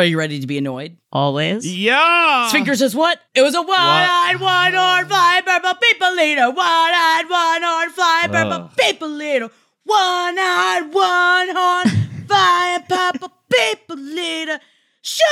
Are you ready to be annoyed? Always. Yeah. Sphincter says what? It was a one-eyed, one-horn fly, purple people leader. One-eyed, one-horn fly, purple people leader. One-eyed, one-horn fly, purple people leader. Sure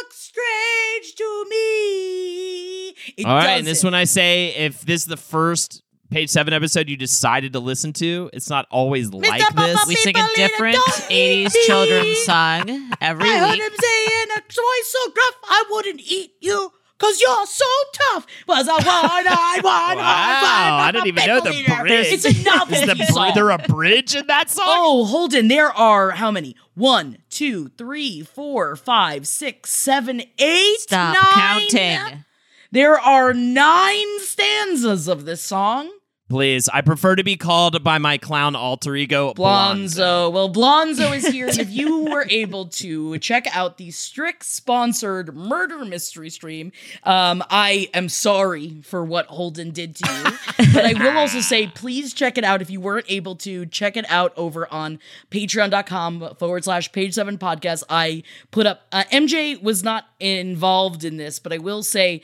looks strange to me. It All right, and this one I say if this is the first page seven episode you decided to listen to, it's not always like this. We sing a People in a different 80s need children's song every I heard him saying a voice so gruff, I wouldn't eat you. Cause you're so tough. Was a one-eyed, one-horn Wow, I didn't even know the leader. bridge. It's a novelty Is the song. there a bridge in that song? Oh, Holden, there are how many? One, two, three, four, five, six, seven, eight, Stop nine. counting. There are nine stanzas of this song. Please, I prefer to be called by my clown alter ego Blonzo. Well, Blonzo is here, and if you were able to check out the Strix sponsored murder mystery stream, um, I am sorry for what Holden did to you. but I will also say, please check it out if you weren't able to. Check it out over on patreon.com forward slash page seven podcast. I put up, uh, MJ was not involved in this, but I will say,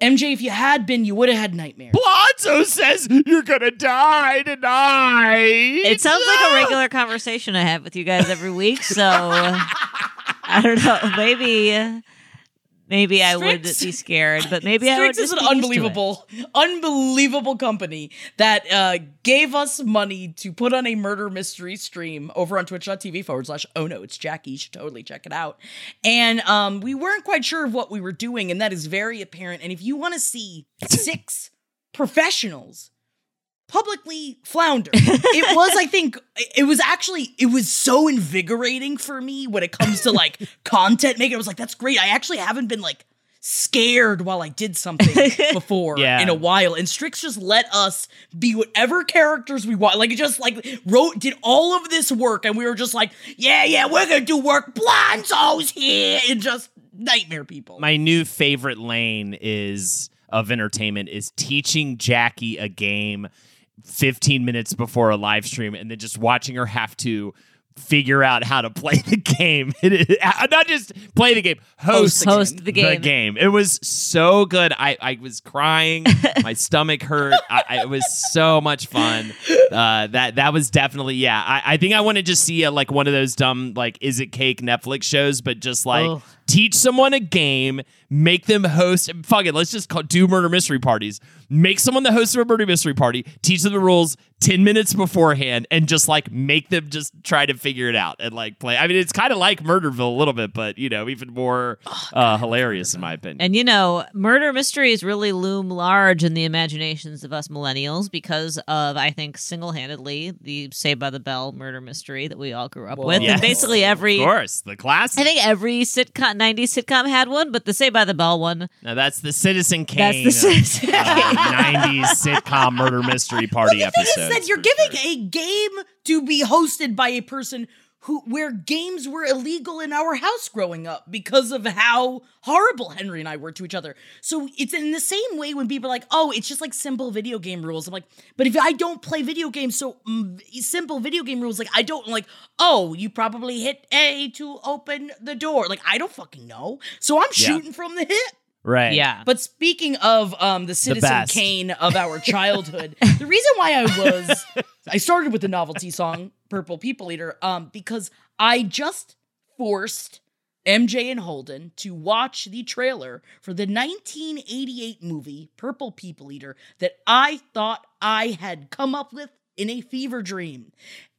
MJ, if you had been, you would have had nightmares. Blonzo says you're gonna die tonight. It sounds like a regular conversation I have with you guys every week. So uh, I don't know. Maybe, uh, maybe I would Strix- be scared, but maybe I would Strix is an be used to it. unbelievable, unbelievable company that uh, gave us money to put on a murder mystery stream over on twitch.tv forward slash oh no, it's Jackie. You should totally check it out. And um, we weren't quite sure of what we were doing, and that is very apparent. And if you want to see six professionals publicly flounder. it was, I think, it was actually, it was so invigorating for me when it comes to like content making. I was like, that's great. I actually haven't been like scared while I did something before Yeah. in a while. And Strix just let us be whatever characters we want. Like, it just like wrote, did all of this work. And we were just like, yeah, yeah, we're going to do work. Blonzo's here. And just nightmare people. My new favorite lane is of entertainment is teaching Jackie a game 15 minutes before a live stream and then just watching her have to figure out how to play the game. It is- Not just play the game, host, Host the game. the game. game. It was so good. I, I was crying. My stomach hurt. I, I, it was so much fun. Uh, that that was definitely yeah. I, I think I want to just see a, like one of those dumb like is it cake Netflix shows, but just like Oh. Teach someone a game, make them host. Fuck it, let's just call, do murder mystery parties. Make someone the host of a murder mystery party, teach them the rules ten minutes beforehand, and just like make them just try to figure it out and like play. I mean, it's kind of like Murderville a little bit, but you know, even more uh, hilarious in my opinion. And you know, murder mysteries really loom large in the imaginations of us millennials because of, I think, single handedly the Saved by the Bell murder mystery that we all grew up with. Yes. And basically every of course, the classic. I think every sitcom 90s sitcom had one, but the Saved by the Bell one now that's the Citizen Kane. that's the Citizen uh, 90s sitcom murder mystery party the thing is that you're giving sure. a game to be hosted by a person who where games were illegal in our house growing up because of how horrible Henry and I were to each other. So it's in the same way when people are like, "Oh, it's just like simple video game rules." I'm like, "But if I don't play video games, so mm, simple video game rules like I don't like, oh, you probably hit A to open the door. Like I don't fucking know. So I'm Yeah. shooting from the hip. Right. Yeah. But speaking of um, the Citizen best. Kane of our childhood, the reason why I was I started with the novelty song "Purple People Eater" um, because I just forced MJ and Holden to watch the trailer for the 1988 movie "Purple People Eater" that I thought I had come up with in a fever dream,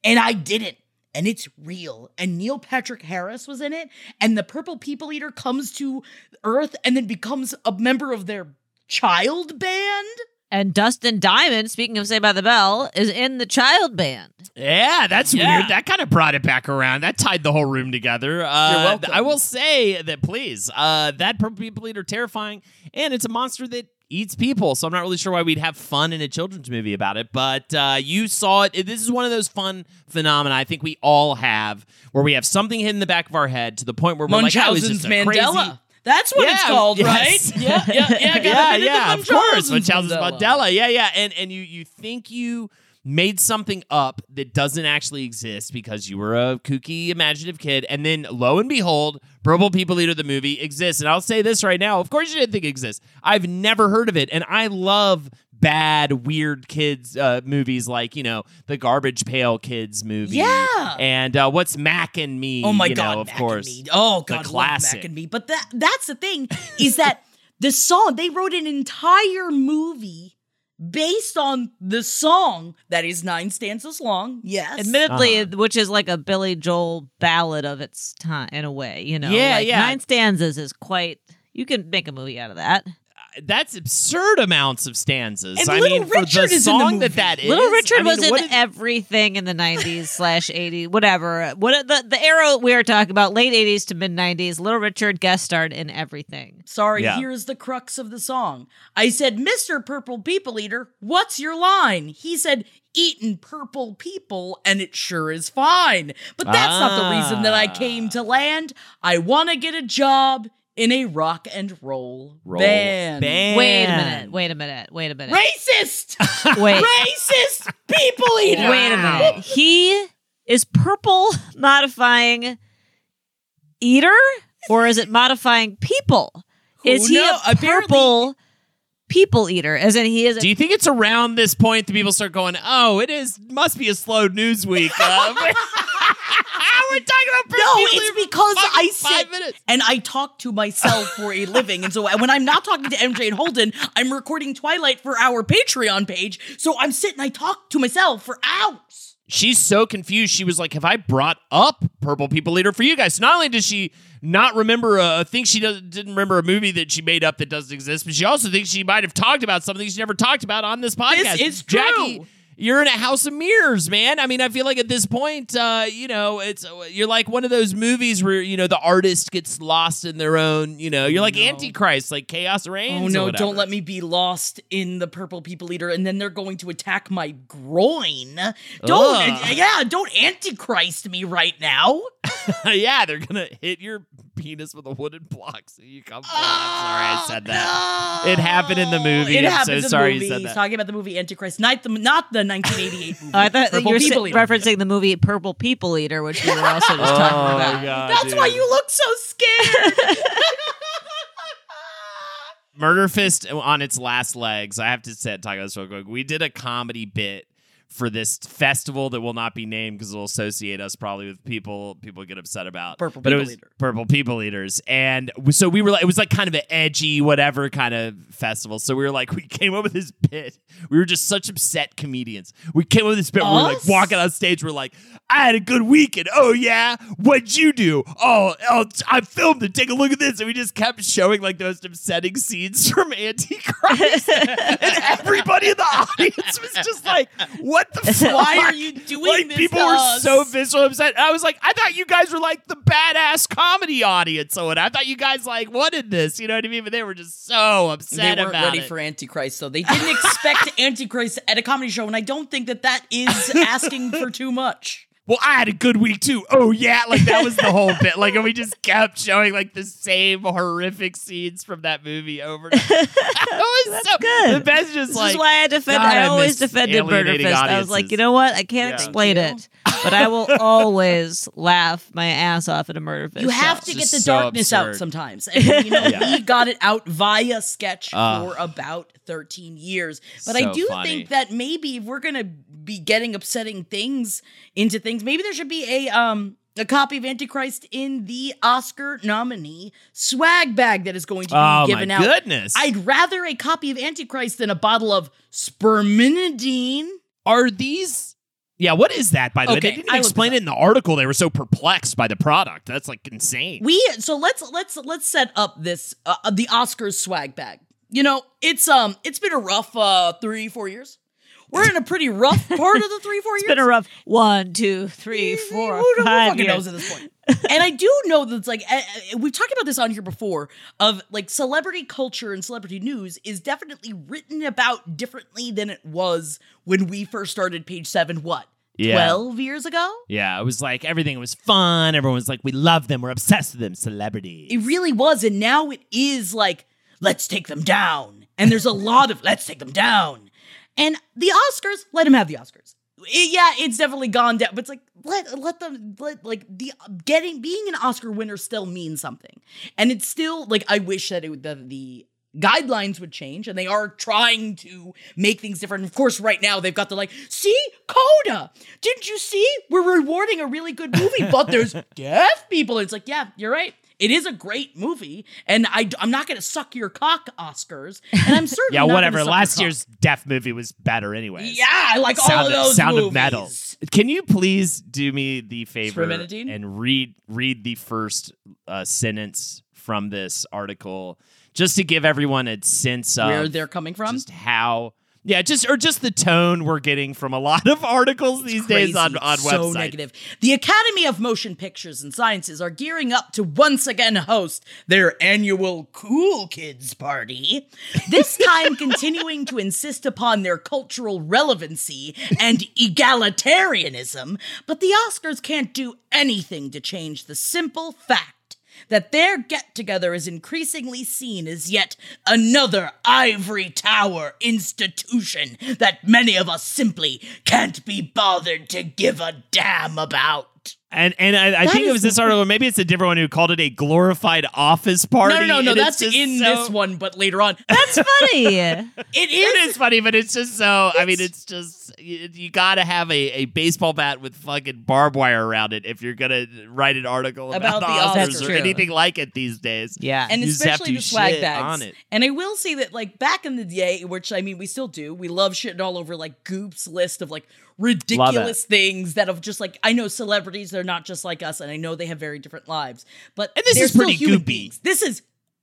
and I didn't. And it's real. And Neil Patrick Harris was in it. And the Purple People Eater comes to Earth and then becomes a member of their child band. And Dustin Diamond, speaking of Saved by the Bell, is in the child band. Yeah, that's Yeah. weird. That kind of brought it back around. That tied the whole room together. Uh, You're welcome. I will say that, please, uh, that purple people eater terrifying, and it's a monster that eats people. So I'm not really sure why we'd have fun in a children's movie about it. But uh, you saw it. This is one of those fun phenomena I think we all have, where we have something hidden in the back of our head to the point where we're like, oh, it's Munchausen's just a Mandela. crazy. That's what it's called, yes. right? Yeah, yeah, yeah. Yeah, yeah, of course. Munchausen's Munchausen's Mandela. Yeah, yeah. And and you you think you made something up that doesn't actually exist because you were a kooky, imaginative kid, and then lo and behold, Purple People Eater the movie exists. And I'll say this right now: of course, you didn't think it exists. I've never heard of it, and I love bad, weird kids uh, movies like you know the Garbage Pail Kids movie. Yeah. and uh, what's Mac and Me? Oh my you god, know, of Mac course. Oh god, love classic. Mac and Me. But that that's the thing is that the song they wrote an entire movie based on the song that is nine stanzas long. Yes, Admittedly, Uh-huh. which is like a Billy Joel ballad of its time in a way, you know. Yeah, Like, yeah. Nine stanzas is quite. You can make a movie out of that. That's absurd amounts of stanzas. And I Little mean, for Richard the is in the song movie. that that is, Little Richard I mean, was in what did- everything in the '90s slash '80s, whatever. What the the era we are talking about, late '80s to mid '90s. Little Richard guest starred in everything. Sorry, Yeah. here's the crux of the song. I said, Mr. Purple People Eater, what's your line? He said, Eatin' purple people, and it sure is fine. But that's not the reason that I ah. came to land. I want to get a job in a rock and roll, Roll band. band. Wait a minute. Wait a minute. Wait a minute. Racist! Wait. Racist people eater! Wait a minute. He is purple modifying eater, or is it modifying people? Is he knows? a Apparently- purple people eater? As in, he is. A, Do you think it's around this point that people start going, "Oh, it is must be a slow news week"? Uh, we're talking about No, Purple it's because for I five sit minutes. and I talk to myself for a living. And so when I'm not talking to MJ and Holden, I'm recording Twilight for our Patreon page. So I'm sitting, I talk to myself for hours. she's so confused. She was like, "Have I brought up Purple People Eater for you guys?" So not only does she not remember a think she doesn't didn't remember a movie that she made up that doesn't exist, but she also thinks she might have talked about something she never talked about on this podcast. is Jackie. You're in a house of mirrors, man. I mean, I feel like at this point, uh, you know, it's you're like one of those movies where you know the artist gets lost in their own. You know, you're like Antichrist, like Chaos Reigns. Oh no, don't let me be lost in the Purple People Eater. And then they're going to attack my groin. Don't, Ugh. yeah, don't Antichrist me right now. yeah, they're gonna hit your penis with a wooden block so you come. forward. I'm sorry, I oh, said that. It happened in the movie. It I'm so in the sorry movie. you said He's that. talking about the movie Antichrist, not the not the 1988 movie. I thought Purple you were People sa- referencing the movie Purple People Eater, which we were also just Oh, talking about. God, That's dude. why you look so scared. Murder Fist on its last legs. I have to say, talk about this real quick. We did a comedy bit for this festival that will not be named because it'll associate us probably with people people get upset about. Purple but it People was Eater. Purple People Eaters, and so we were like, it was like kind of an edgy whatever kind of festival. So we were like, we came up with this bit. We were just such upset comedians. We came up with this bit. We were like walking on stage. We're like, I had a good weekend. Oh yeah, what'd you do? Oh, oh I filmed it. Take a look at this. And we just kept showing like the most upsetting scenes from Antichrist, and everybody in the audience was just like, "What the fuck? Why are you doing like this people were so visceral upset. I was like, I thought you guys were like the badass comedy audience. So I thought you guys like wanted this. You know what I mean? But they were just so upset. They weren't ready it. for Antichrist, so they didn't expect Antichrist at a comedy show, and I don't think that that is asking for too much. Well, I had a good week too. Oh yeah, like that was the whole bit. Like and we just kept showing like the same horrific scenes from that movie over. and over. it was That's so good. the best just This like is why I defend. God, I I always miss defended Murder alienating Fist. I was like, you know what? I can't Yeah. explain it, but I will always laugh my ass off at a Murder Fist. You have show. to get the so darkness out sometimes. And you know, Yeah. we got it out via sketch Ah. for about 13 years. But I do funny. think that maybe if we're gonna be getting upsetting things into things, maybe there should be a um a copy of Antichrist in the Oscar nominee swag bag that is going to be Oh my given out. goodness! I'd rather a copy of Antichrist than a bottle of spermidine. Are these? Yeah, what is that? By the way, they didn't I explain it in the article. They were so perplexed by the product. That's like insane. We so let's let's let's set up this uh, the Oscars swag bag. You know, it's um it's been a rough uh 3 4 years. We're in a pretty rough part of the 3 4 years. It's been a rough one, two, three, four, Who, who five fucking years. knows at this point? and I do know that it's like uh, we've talked about this on here before of like celebrity culture and celebrity news is definitely written about differently than it was when we first started page 7 what? Yeah. 12 years ago? Yeah, it was like everything was fun. Everyone was like, "We love them. We're obsessed with them." Celebrities. It really was. And now it is like, let's take them down. And there's a lot of let's take them down. And the Oscars, let him have the Oscars. I- yeah, it's definitely gone down, but it's like let let them let like the getting being an Oscar winner still means something, and it's still like I wish that it would the, the guidelines would change, and they are trying to make things different. Of course, right now they've got the like, see Coda, didn't you see? We're rewarding a really good movie, but there's deaf people. It's like, yeah, you're right. It is a great movie, and I, am not going to suck your cock, Oscars. And I'm certainly yeah, whatever. Last year's Deaf movie was better, anyway. Yeah, I like all Sound, of those Sound movies. of Metal. Can you please do me the favor and read read the first uh, sentence from this article, just to give everyone a sense of Where they're coming from? just how. Yeah, just or just the tone we're getting from a lot of articles these days on Crazy. on so websites. negative. The Academy of Motion Pictures and Sciences are gearing up to once again host their annual Cool Kids Party. This time continuing to insist upon their cultural relevancy and egalitarianism, but the Oscars can't do anything to change the simple fact that their get together is increasingly seen as yet another ivory tower institution that many of us simply can't be bothered to give a damn about. And and I, I think it was this article. Or maybe it's a different one who called it a glorified office party. No, no, no, no, that's in so- this one, but later on. That's funny. It It is. is funny, but it's just so. I mean, it's just you, you got to have a, a baseball bat with fucking barbed wire around it if you're gonna write an article about, About the the Oscars or true. anything like it these days. yeah. and You just have especially to the swag shit bags. on it. And I will say that, like back in the day, which I mean, we still do. We love shitting all over like Goop's list of like ridiculous things that have just like I know celebrities. They're not just like us, and I know they have very different lives. But And this is pretty goopy. beings. This is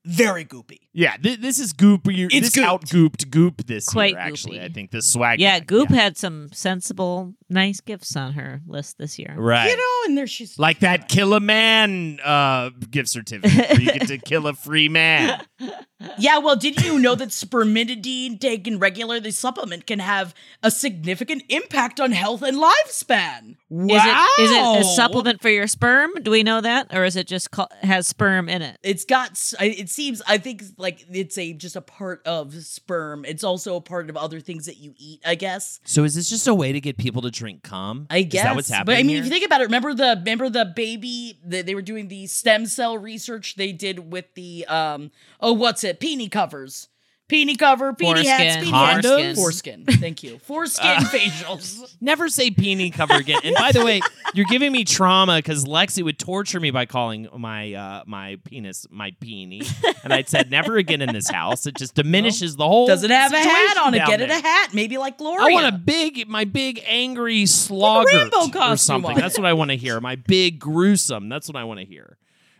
very goopy. Yeah, th- this is goop. It's this gooped. out gooped goop this Quite year. Actually, goopy. I think the swag. yeah, bag, Goop had some sensible, nice gifts on her list this year. right. You know, and there she's like that kill a man uh, gift certificate where you get to kill a free man. Yeah, well, did you know that spermidine taken regular, the supplement can have a significant impact on health and lifespan? Wow. Is it is it a supplement for your sperm? Do we know that, or is it just call, has sperm in it? It's got. s- I- It seems. I think like it's a just a part of sperm. It's also a part of other things that you eat. I guess. So is this just a way to get people to drink cum? I guess. Is that what's happening? But I mean, here? if you think about it, remember the remember the baby that they were doing the stem cell research they did with the um oh what's it peony covers. Peony cover, peony hats, Foreskin. peony hats. Foreskin. Thank you. Foreskin facials. Never say peony cover again. And by the way, you're giving me trauma because Lexi would torture me by calling my uh, my penis my peony, and I'd said never again in this house. It just diminishes the whole. Does it have a hat on it? down Get it there. a hat. Maybe like Gloria. I want a big, my big angry slogger rainbow or costume something. on. That's what I want to hear. My big gruesome. That's what I want to hear.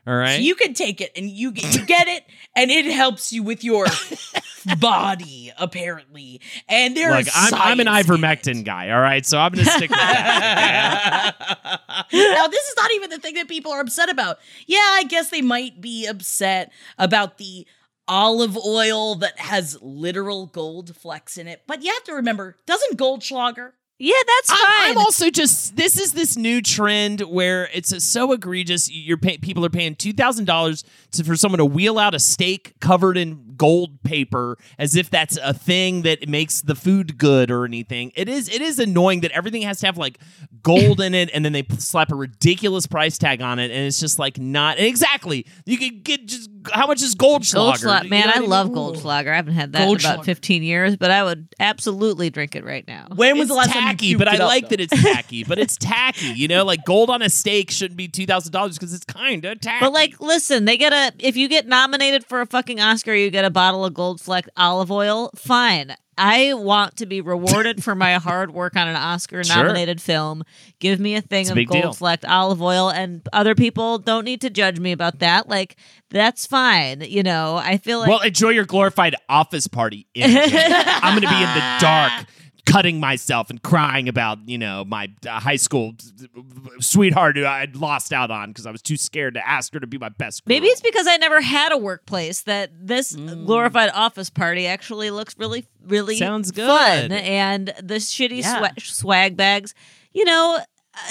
All right. So you can take it and you get, you get it, and it helps you with your body, apparently. And there's Look, I'm, I'm an ivermectin guy. All right, so I'm going to stick with that. now, this is not even the thing that people are upset about. Yeah, I guess they might be upset about the olive oil that has literal gold flecks in it. But you have to remember, doesn't Goldschlager Yeah, that's fine. I'm, I'm also just this is this new trend where it's so egregious. You're pay, people are paying two thousand dollars for someone to wheel out a steak covered in gold paper as if that's a thing that makes the food good or anything. It is it is annoying that everything has to have like gold in it, and then they slap a ridiculous price tag on it, and it's just like not exactly. You could get just how much is Goldschlager? Goldschlager. You Man, know what I mean? love Goldschlager. I haven't had that in about 15 years, but I would absolutely drink it right now. When was It's the last time tacky, you but I like though? that it's tacky. But it's tacky, you know, like gold on a steak shouldn't be two thousand dollars because it's kind of tacky. But like, listen, they get a if you get nominated for a fucking Oscar, you get a bottle of Gold Fleck olive oil. Fine. I want to be rewarded for my hard work on an Oscar nominated film. Give me a thing It's a of deal. gold flecked olive oil, and other people don't need to judge me about that. Like, that's fine. You know, I feel like well, enjoy your glorified office party. I'm going to be in the dark, cutting myself and crying about you know my uh, high school sweetheart who I'd lost out on because I was too scared to ask her to be my best. Girl. Maybe it's because I never had a workplace that this glorified office party actually looks really, really Sounds fun. good. And the shitty Yeah. swa- swag bags, you know.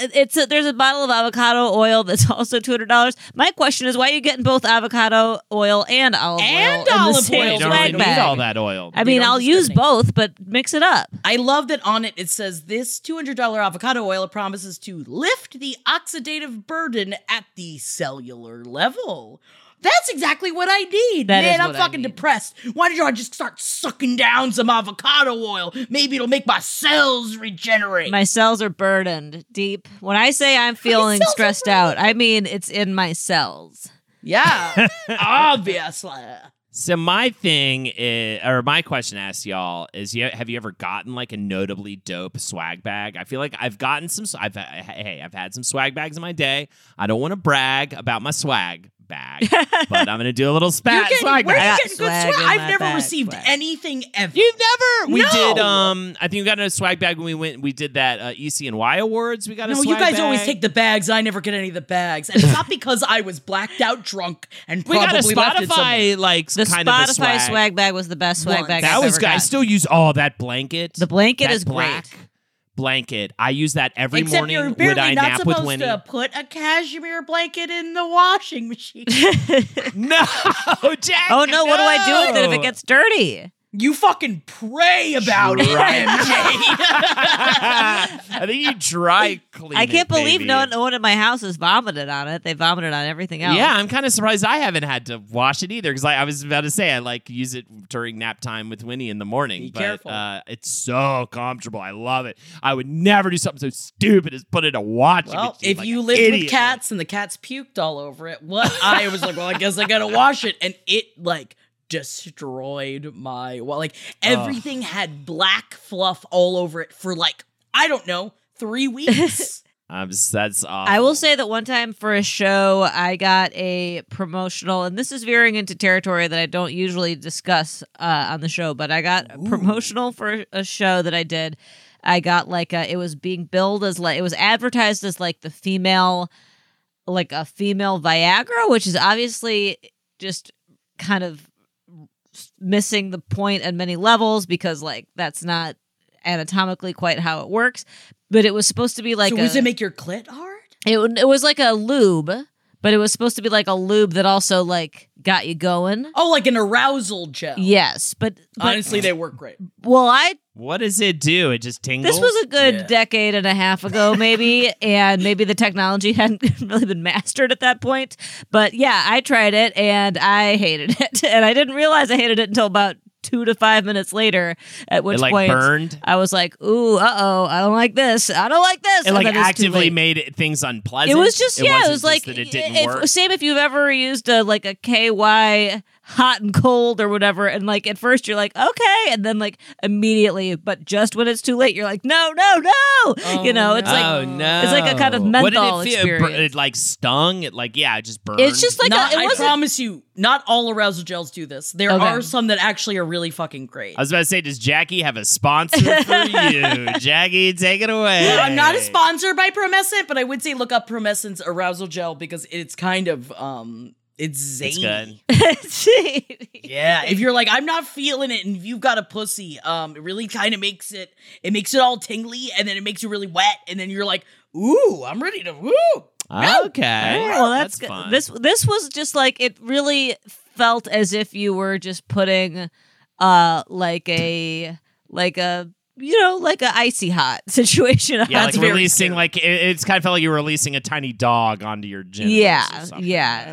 It's a, there's a bottle of avocado oil that's also two hundred dollars. My question is, why are you getting both avocado oil and olive And oil olive oil, you don't really need bag? all that oil. I mean, I'll use both, but mix it up. I love that on it it says this $200 avocado oil promises to lift the oxidative burden at the cellular level. That's exactly what I need. That is Man, I'm what I fucking need. depressed. Why don't I just start sucking down some avocado oil? Maybe it'll make my cells regenerate. My cells are burdened deep. When I say I'm feeling stressed out, I mean it's in my cells. yeah, obviously. So my thing is, or my question asked y'all is: you, Have you ever gotten like a notably dope swag bag? I feel like I've gotten some. I've hey, I've had some swag bags in my day. I don't want to brag about my swag bag, but I'm gonna do a little You're getting, swag bag. getting swag swag? I've never bag, received swag. anything ever. You've never. We No. did. Um, I think we got a swag bag when we went. We did that uh, ECNY awards. We got a No, you guys bag. always take the bags. I never get any of the bags, and it's not because I was blacked out drunk and We got a probably left it. Spotify like The kind Spotify of a swag. swag. bag was the best swag Once. bag. That I've was ever good. I still use all that blanket. The blanket That is black great. Blanket. I use that every Except morning you're when I not nap with supposed Winnie. to put a cashmere blanket in the washing machine. No, Jack. Oh no, what do I do with it if it gets dirty? You fucking pray about it, MJ. I think you dry clean. I can't it, believe baby. no, no one in my house has vomited on it. They vomited on everything else. Yeah, I'm kind of surprised I haven't had to wash it either because I, I was about to say I like use it during nap time with Winnie in the morning. Be but, careful. Uh, it's so comfortable. I love it. I would never do something so stupid as put it a watch. well, machine. if like you an lived idiot. with cats and the cats puked all over it, what I was like, well, I guess I gotta wash it, and it like destroyed my well, like everything had black fluff all over it for like I don't know three weeks. I'm that's awful. I will say that one time for a show, I got a promotional, and this is veering into territory that I don't usually discuss uh, on the show, but I got a promotional for a show that I did. I got like a, it was being billed as like, it was advertised as like the female, like a female Viagra, which is obviously just kind of missing the point at many levels because like that's not anatomically quite how it works. But it was supposed to be like so a, does it make your clit hard? it, it was like a lube, but it was supposed to be like a lube that also like got you going. Oh, like an arousal gel. Yes, but, but Honestly, they work great. well, I What does it do? It just tingles. this was a good Yeah. decade and a half ago, maybe, and maybe the technology hadn't really been mastered at that point. But yeah, I tried it and I hated it, and I didn't realize I hated it until about two to five minutes later. At which it like point burned. I was like, "Ooh, uh oh, I don't like this. I don't like this." It And like then it's too actively late. made things unpleasant. It was just yeah. wasn't It was like that it didn't if, work. same if you've ever used a like a KY hot and cold or whatever, and like at first you're like okay, and then like immediately, but just when it's too late, you're like no, no, no. you know, it's like oh no! it's like a kind of What did menthol it feel? It bur- experience. It like stung. It like yeah, it just burned. it's just like Not, a, it I promise you, not all arousal gels do this. There Okay. are some that actually are really fucking great. I was about to say, does Jackie have a sponsor for you? Jackie, take it away. Well, I'm not a sponsor by Promescent, but I would say look up Promescent's arousal gel because it's kind of um It's zany. It's good. Yeah, if you're like I'm not feeling it, and you've got a pussy, um, it really kind of makes it. It makes it all tingly, and then it makes you really wet, and then you're like, ooh, I'm ready to woo. Okay. well, that's, good. fun. This this was just like it really felt as if you were just putting, uh, like a like a you know like a icy hot situation. yeah, like releasing scary. like it, it's kind of felt like you were releasing a tiny dog onto your genitals. or Yeah, yeah.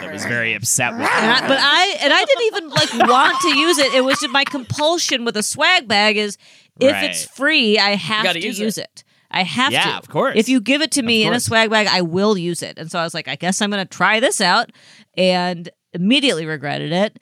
That was very upset with. And I, but I and I didn't even like want to use it. It was just my compulsion with a swag bag is if it's free, I have gotta to use use, it. it. I have Yeah, to. of course. If you give it to me in a swag bag, I will use it. And so I was like, I guess I'm going to try this out, and immediately regretted it.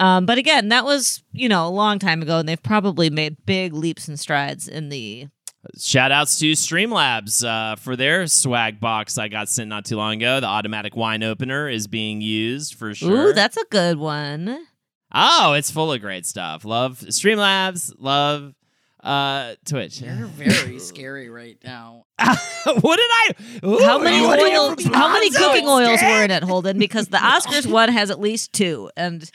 Um, but again, that was you know a long time ago, and they've probably made big leaps and strides in the. Shout outs to Streamlabs uh, for their swag box I got sent not too long ago. The automatic wine opener is being used for sure. Ooh, that's a good one. oh, it's full of great stuff. Love Streamlabs. Love uh, Twitch. You're very scary right now. what did I? Ooh, How many you wanna oils? How many cooking oils were in it, Holden? Because the Oscars one has at least two, and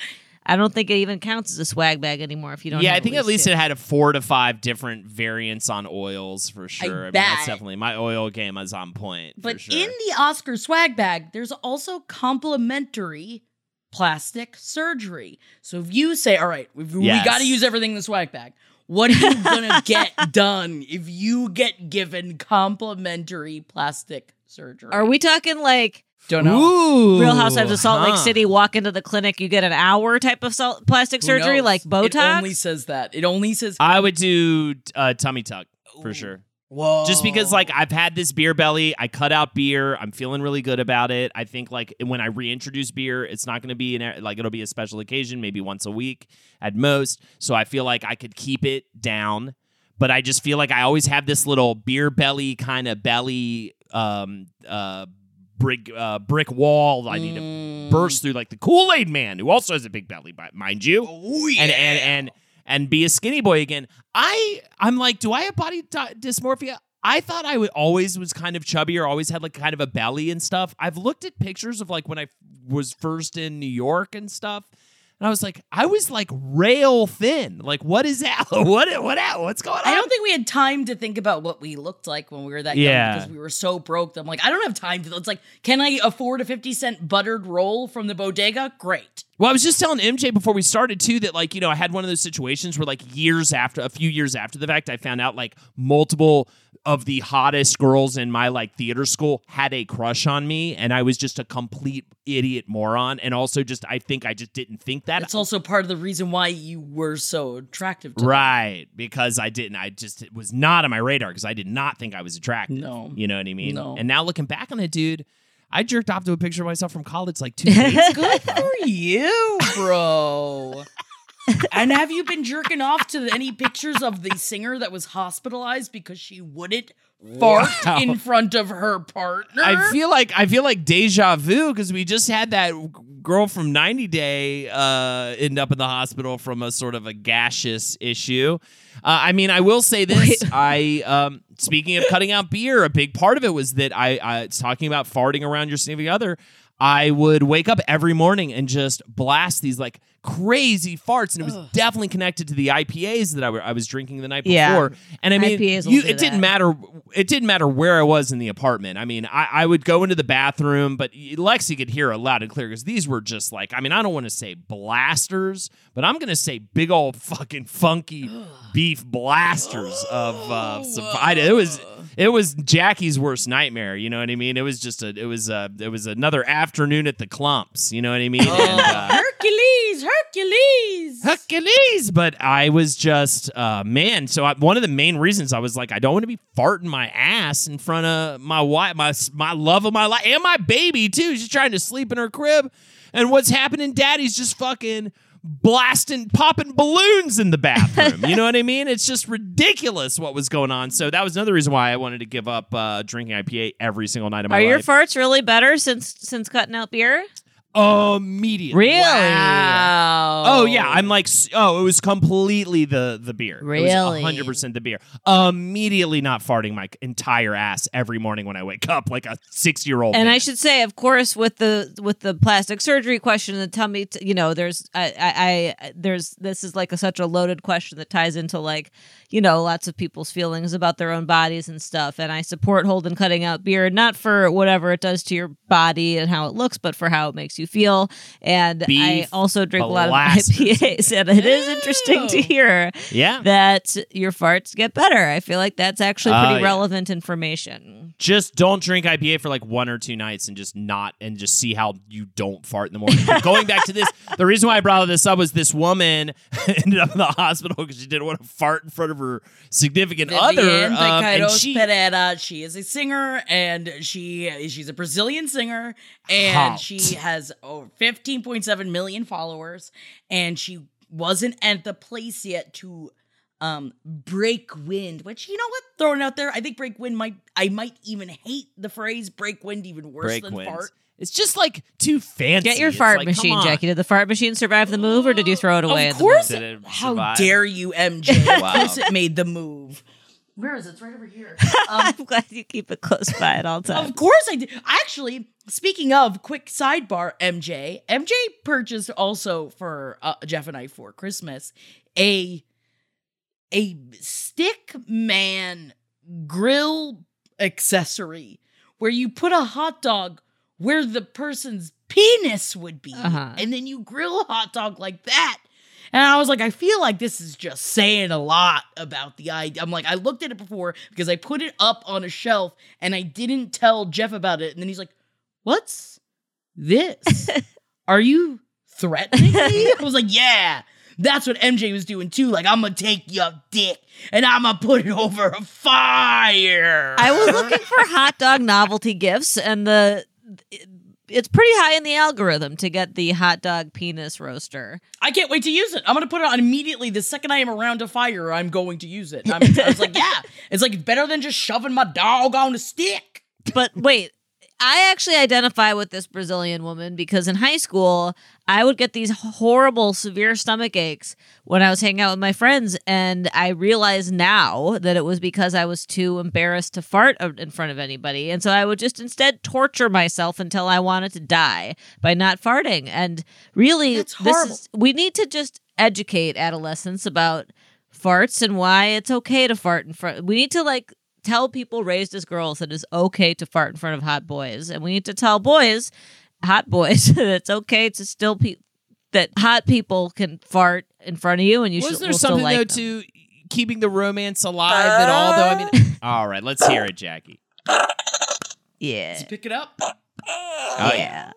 I don't think it even counts as a swag bag anymore if you don't. Yeah, I think at least two. it had a four to five different variants on oils for sure. I, mean, that's bet. definitely my oil game is on point. But for sure. in the Oscar swag bag, there's also complimentary plastic surgery. So if you say, "All right, we, we Yes. got to use everything in the swag bag," what are you gonna get done if you get given complimentary plastic surgery? Are we talking like Don't know. Ooh, Real Housewives of Salt Lake huh. City? Walk into the clinic, you get an hour type of salt, plastic Who surgery, knows? like Botox. It only says that. It only says I would do uh, tummy tuck for Ooh. sure. whoa. Just because like I've had this beer belly, I cut out beer. I'm feeling really good about it. I think like when I reintroduce beer, it's not going to be an like it'll be a special occasion, maybe once a week at most. So I feel like I could keep it down, but I just feel like I always have this little beer belly kind of belly um uh brick uh brick wall I need to Mm. burst through like the Kool-Aid man who also has a big belly, but mind you Oh yeah. and and and and be a skinny boy again. I I'm like, do I have body dysmorphia? I thought I would always was kind of chubby or always had like kind of a belly and stuff. I've looked at pictures of like when I was first in New York and stuff. And I was like, I was like rail thin. Like, what is that? What what what's going on? I don't think we had time to think about what we looked like when we were that Yeah. young because we were so broke. I'm like, I don't have time to. It's like, can I afford a 50 cent buttered roll from the bodega? Great. Well, I was just telling MJ before we started too that like you know I had one of those situations where like years after a few years after the fact I found out like multiple of the hottest girls in my like theater school had a crush on me and I was just a complete idiot moron and also just I think I just didn't think that It's also part of the reason why you were so attractive to them. right because I didn't I just it was not on my radar because I did not think I was attractive. No. You know what I mean? No. And now looking back on it, dude, I jerked off to a picture of myself from college like two days ago. Good for you, bro. And have you been jerking off to any pictures of the singer that was hospitalized because she wouldn't fart Wow. in front of her partner? I feel like I feel like deja vu because we just had that girl from 90 Day uh, end up in the hospital from a sort of a gaseous issue. Uh, I mean, I will say this: I um, speaking of cutting out beer, a big part of it was that I, I it's talking about farting around your significant other. I would wake up every morning and just blast these like crazy farts, and it was definitely connected to the IPAs that I, I was drinking the night Yeah. before. And I mean, IPAs you, do it didn't matter. It didn't matter where I was in the apartment. I mean, I, I would go into the bathroom, but Lexi could hear it loud and clear because these were just like, I mean, I don't want to say blasters, but I'm gonna say big old fucking funky beef blasters of uh, some, I, it was it was Jackie's worst nightmare. You know what I mean? It was just a it was a it was another afternoon at the clumps. You know what I mean? And, uh, Hercules, Hercules. Hercules. But I was just, uh, man. So I, one of the main reasons I was like, I don't want to be farting my ass in front of my wife, my my love of my life, and my baby too. She's trying to sleep in her crib, and what's happening? Daddy's just fucking blasting, popping balloons in the bathroom. you know what I mean? It's just ridiculous what was going on. So that was another reason why I wanted to give up uh, drinking IPA every single night of my life. Are your farts really better since since cutting out beer? Immediately. Really? Wow. Oh yeah, I'm like, oh, it was completely the the beer. Really? hundred percent the beer. Immediately not farting my entire ass every morning when I wake up like a six year old. And I should say, of course, with the with the plastic surgery question, the tummy, t- you know, there's I, I, I there's this is like a, such a loaded question that ties into like you know lots of people's feelings about their own bodies and stuff. And I support Holden cutting out beer, not for whatever it does to your body and how it looks, but for how it makes you feel. And I also drink a lot of blasters. IPAs, and it is interesting to hear yeah, that your farts get better. I feel like that's actually pretty uh, yeah. relevant information. just don't drink IPA for like one or two nights and just not and just see how you don't fart in the morning. Going back to this, the reason why I brought this up was this woman ended up in the hospital because she didn't want to fart in front of her significant other. Um, and she, Pereira. She is a singer, and she she's a Brazilian singer, and Hot. she has over 15.7 million followers, and she wasn't at the place yet to um break wind which you know what throwing out there i think break wind might i might even hate the phrase break wind even worse break than wins. fart It's just like too fancy. Get your It's fart like, machine. Jackie. Did the fart machine survive the move, or did you throw it away? of at the course it how dare you mj of course it made the move where is it it's right over here I'm glad you keep it close by at all times. Of course I did. Actually, speaking of quick sidebar, MJ, MJ purchased also for uh, Jeff and I for Christmas a a stick man grill accessory where you put a hot dog where the person's penis would be, Uh-huh. and then you grill a hot dog like that. And I was like, I feel like this is just saying a lot about the idea. I'm like, I looked at it before because I put it up on a shelf and I didn't tell Jeff about it. And then he's like, What's this? Are you threatening me? I was like, Yeah. That's what MJ was doing too. Like, I'm gonna take your dick and I'm gonna put it over a fire. I was looking for hot dog novelty gifts, and the it's pretty high in the algorithm to get the hot dog penis roaster. I can't wait to use it. I'm gonna put it on immediately. The second I am around a fire, I'm going to use it. I'm, I was like, yeah, it's like better than just shoving my dog on a stick. But wait, I actually identify with this Brazilian woman because in high school, I would get these horrible, severe stomach aches when I was hanging out with my friends. And I realize now that it was because I was too embarrassed to fart in front of anybody. And so I would just instead torture myself until I wanted to die by not farting. And really, this is, we need to just educate adolescents about farts and why it's okay to fart in front. We need to like tell people raised as girls that it's okay to fart in front of hot boys, and we need to tell boys, hot boys, that it's okay to still pe- that hot people can fart in front of you, and you Was should there will still something like though them. to keeping the romance alive at all? Though I mean, all right, let's hear it, Jackie. yeah, let's Pick it up. Oh yeah.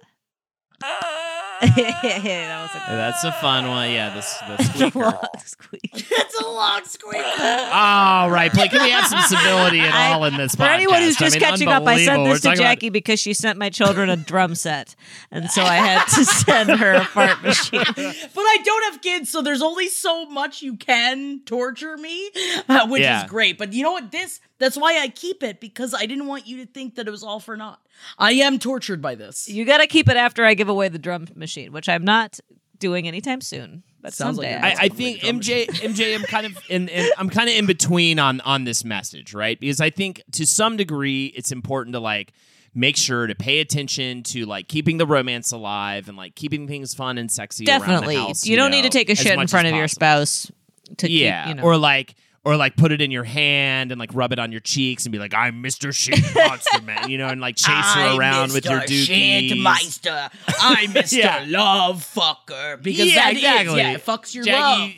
That was a That's a fun one. Yeah, this the squeaker. long squeak. It's a long squeak. All right, Blake, can we have some civility at all in this For podcast? anyone who's I just mean, catching up, I sent unbelievable. this We're to talking about- Jackie because she sent my children a drum set, and so I had to send her a fart machine. But I don't have kids, so there's only so much you can torture me, uh, which Yeah. is great. But you know what? This that's why I keep it because I didn't want you to think that it was all for naught. I am tortured by this. You got to keep it after I give away the drum machine, which I'm not doing anytime soon. But Sounds like someday you're I I, not I will. think MJ, MJ, I'm kind of in, in, I'm kind of in between on on this message, right? Because I think to some degree it's important to like make sure to pay attention to like keeping the romance alive and like keeping things fun and sexy. around the definitely. house, you don't need to take a shit in front as of your spouse to yeah, keep, you know. or like or like put it in your hand and like rub it on your cheeks and be like, "I'm Mr. Shit Monster Man," you know, and like chase her around with your Mr. dookies. Shitmeister. I'm Mr. Yeah. Love Fucker. Because yeah, that is- exactly. yeah, it fucks your love.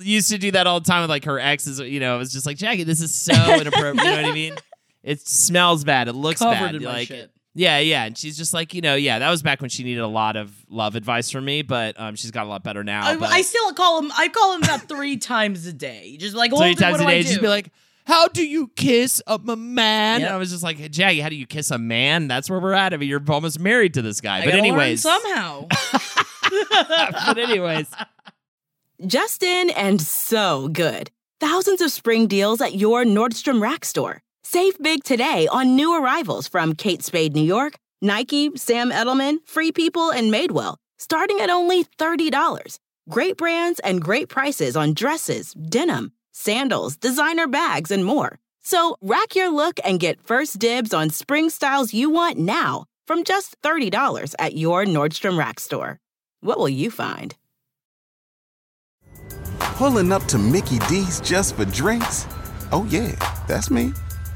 Used to do that all the time with like her exes. You know, it was just like Jackie, this is so inappropriate. you know what I mean? It smells bad. It looks Covered bad. like, shit. Yeah, yeah. And she's just like, you know, yeah. That was back when she needed a lot of love advice from me, but um, she's got a lot better now. I, but I still call him. I call him about three times a day. Just like three times what a do I day, do?" just be like. How do you kiss a m- man? Yep. And I was just like, hey, Jackie, how do you kiss a man? That's where we're at. I mean, you're almost married to this guy. I but anyways, somehow. but anyways, Just in and so good. Thousands of spring deals at your Nordstrom Rack store. Save big today on new arrivals from Kate Spade New York, Nike, Sam Edelman, Free People, and Madewell, starting at only $30. Great brands and great prices on dresses, denim, sandals, designer bags, and more. So rack your look and get first dibs on spring styles you want now from just $30 at your Nordstrom Rack store. What will you find? Pulling up to Mickey D's just for drinks? Oh, yeah, that's me.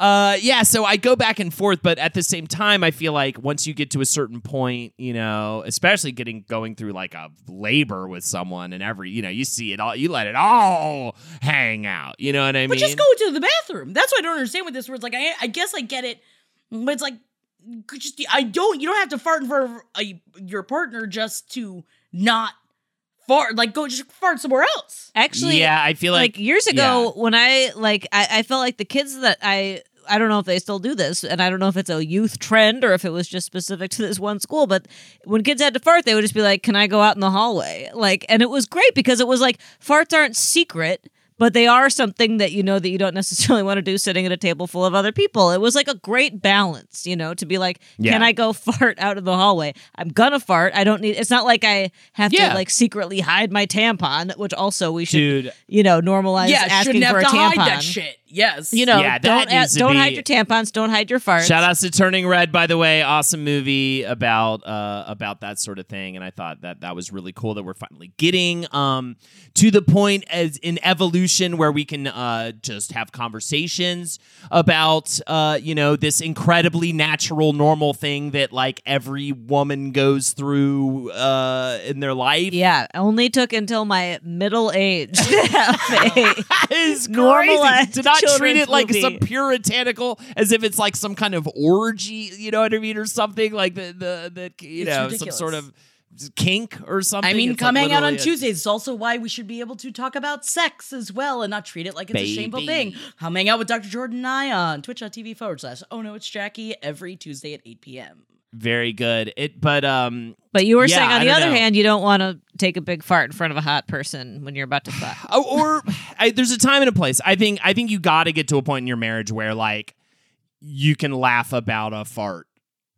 Uh, yeah, so I go back and forth, but at the same time, I feel like once you get to a certain point, you know, especially getting going through like a labor with someone and every, you know, you see it all, you let it all hang out. You know what I But mean? But just go to the bathroom. That's what I don't understand with this. Where it's like, I, I guess I get it, but it's like, just I don't. You don't have to fart in front of a, your partner just to not fart. Like, go just fart somewhere else. Actually, yeah, I feel like, like, years ago when I like I, I felt like the kids that I I don't know if they still do this, and I don't know if it's a youth trend or if it was just specific to this one school. But when kids had to fart, they would just be like, "Can I go out in the hallway?" Like, and it was great because it was like farts aren't secret. But they are something that you know that you don't necessarily want to do sitting at a table full of other people. It was like a great balance, you know, to be like, Yeah. can I go fart out of the hallway? I'm gonna fart. I don't need. It's not like I have Yeah. to like secretly hide my tampon, which also we should dude, you know, normalize yeah, asking for a tampon. Hide that shit. Yes, You know, Yeah, don't needs to don't be- hide your tampons, don't hide your farts. Shout outs to Turning Red, by the way, awesome movie about uh, about that sort of thing, and I thought that that was really cool that we're finally getting um, to the point as in evolution where we can uh, just have conversations about uh, you know this incredibly natural, normal thing that like every woman goes through uh, in their life. Yeah, only took until my middle age to have a is crazy Normalized to not treat it like movie. some puritanical as if it's like some kind of orgy you know what i mean or something like the the, the you It's know ridiculous. some sort of kink or something I mean, It's come like hang out on a- Tuesdays. It's also why we should be able to talk about sex as well and not treat it like it's a shameful thing. Come hang out with Dr. Jordan and I on twitch.tv forward slash oh no, it's Jackie every Tuesday at 8 p.m. very good it but um But you were Yeah, saying on the other know. hand, you don't want to take a big fart in front of a hot person when you're about to fuck. Oh, or I, there's a time and a place. I think I think you got to get to a point in your marriage where like you can laugh about a fart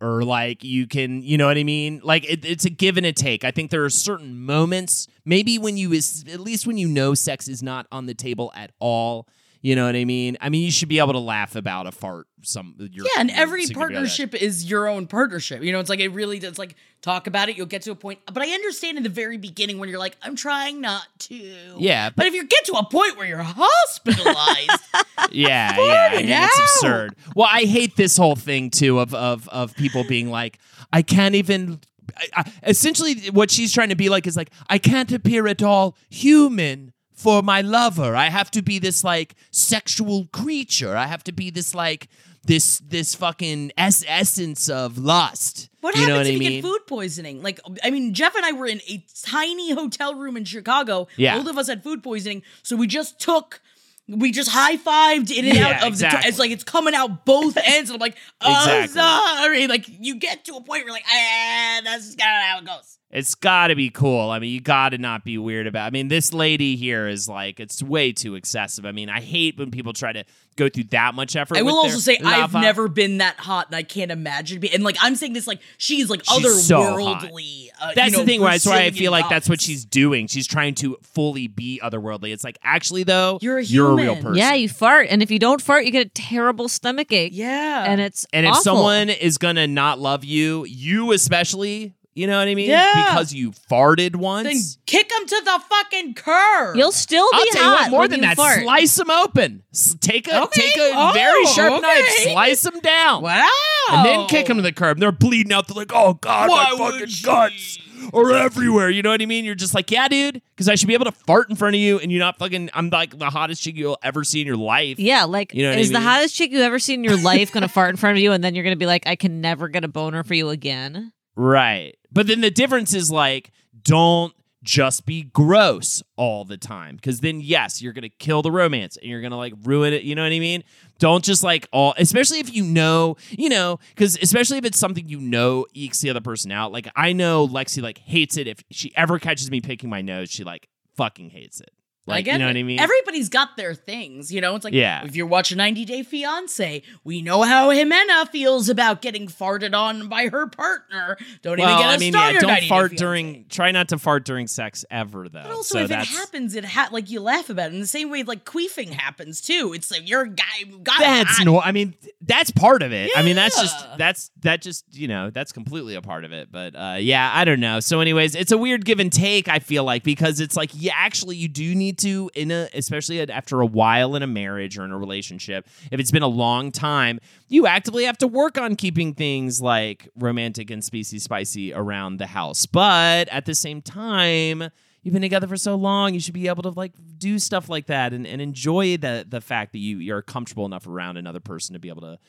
or like you can, you know what I mean? Like it, it's a give and a take. I think there are certain moments, maybe when you is at least when you know sex is not on the table at all. You know what I mean? I mean, you should be able to laugh about a fart. Some your, Yeah, and every partnership is your own partnership. You know, it's like it really does like talk about it, you'll get to a point. But I understand in the very beginning when you're like, I'm trying not to. Yeah, But if you get to a point where you're hospitalized, Yeah, yeah. I mean, it's absurd. Well, I hate this whole thing too of of of people being like, I can't even. I, I, essentially, what she's trying to be like is like, I can't appear at all human for my lover. I have to be this like sexual creature. I have to be this like this this fucking es- essence of lust. What you know happens what if I you get food poisoning? Like, I mean, Jeff and I were in a tiny hotel room in Chicago. Yeah. Both of us had food poisoning, so we just took. We just high fived in and Yeah, out of the. exactly. it's like it's coming out both ends, and I'm like, oh, Exactly. sorry. Like you get to a point where you're like, ah, that's kind of how it goes. It's got to be cool. I mean, you got to not be weird about. I mean, this lady here is like it's way too excessive. I mean, I hate when people try to go through that much effort. I will with also their say I've lava. never been that hot, and I can't imagine being. And like I'm saying this, like she's like She's so otherworldly. uh, That's you know, the thing where that's why I feel like that's what she's doing. She's trying to fully be otherworldly. It's like actually though, You're a you're a real person. Yeah, you fart, and if you don't fart, you get a terrible stomach ache. Yeah, and it's and if someone is gonna not love you, you especially, you know what I mean? Yeah. Because you farted once. then kick him to the fucking curb. you'll still be I'll tell you hot what, more when than you that, fart. slice them open. S- Take a Okay. take a Oh, very sharp knife, slice them down. wow, and then kick them to the curb. They're bleeding out. They're like, "Oh God, Why my fucking she? guts are everywhere." You know what I mean? You're just like, "Yeah, dude," because I should be able to fart in front of you, and you're not fucking. I'm like the hottest chick you'll ever see in your life. Yeah, like You know what I is the hottest chick you ever seen in your life gonna fart in front of you, and then you're gonna be like, I can never get a boner for you again. Right. But then the difference is like, don't just be gross all the time because then yes you're gonna kill the romance and you're gonna like ruin it you know what i mean? Don't just like all especially if you know you know because especially if it's something you know ekes the other person out like i know lexi like hates it. If she ever catches me picking my nose she like fucking hates it like I get you know it. what i mean Everybody's got their things, you know. It's like Yeah. if you're watching 90 Day Fiance, we know how Ximena feels about getting farted on by her partner. Don't well, even get I us mean, started. yeah, don't 90 fart Fiancé. during. Try not to fart during sex ever, though. But also, so if that's, it happens, it ha- like you laugh about it in the same way like queefing happens too. It's like you're a guy. got That's I- no. I mean, that's part of it. I mean, that's just that's that just you know that's completely a part of it. But uh, yeah, I don't know. So, anyways, it's a weird give and take. I feel like because it's like yeah, actually, you do need to in a especially after a while in a marriage or in a relationship. If it's been a long time, you actively have to work on keeping things like romantic and species spicy around the house. But at the same time. You've been together for so long, you should be able to like do stuff like that and, and enjoy the the fact that you you're comfortable enough around another person to be able to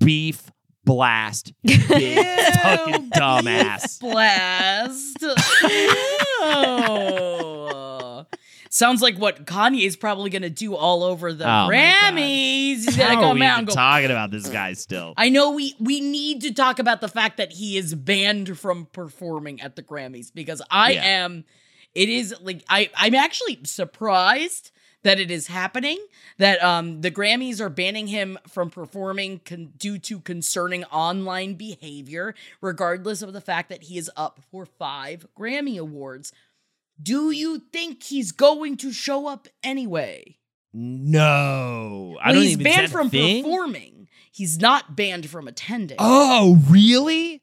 beef blast big fucking dumbass. blast. oh. Sounds like what Kanye is probably gonna do all over the Oh. Grammys. He's gonna How are come out and go. talking about this guy still? I know we we need to talk about the fact that he is banned from performing at the Grammys because I Yeah. am it is like I I'm actually surprised that it is happening that um the Grammys are banning him from performing con- due to concerning online behavior regardless of the fact that he is up for 5 Grammy awards. Do you think he's going to show up anyway? no, I Well, don't he's even. is banned from thing? performing. He's not banned from attending. Oh, really?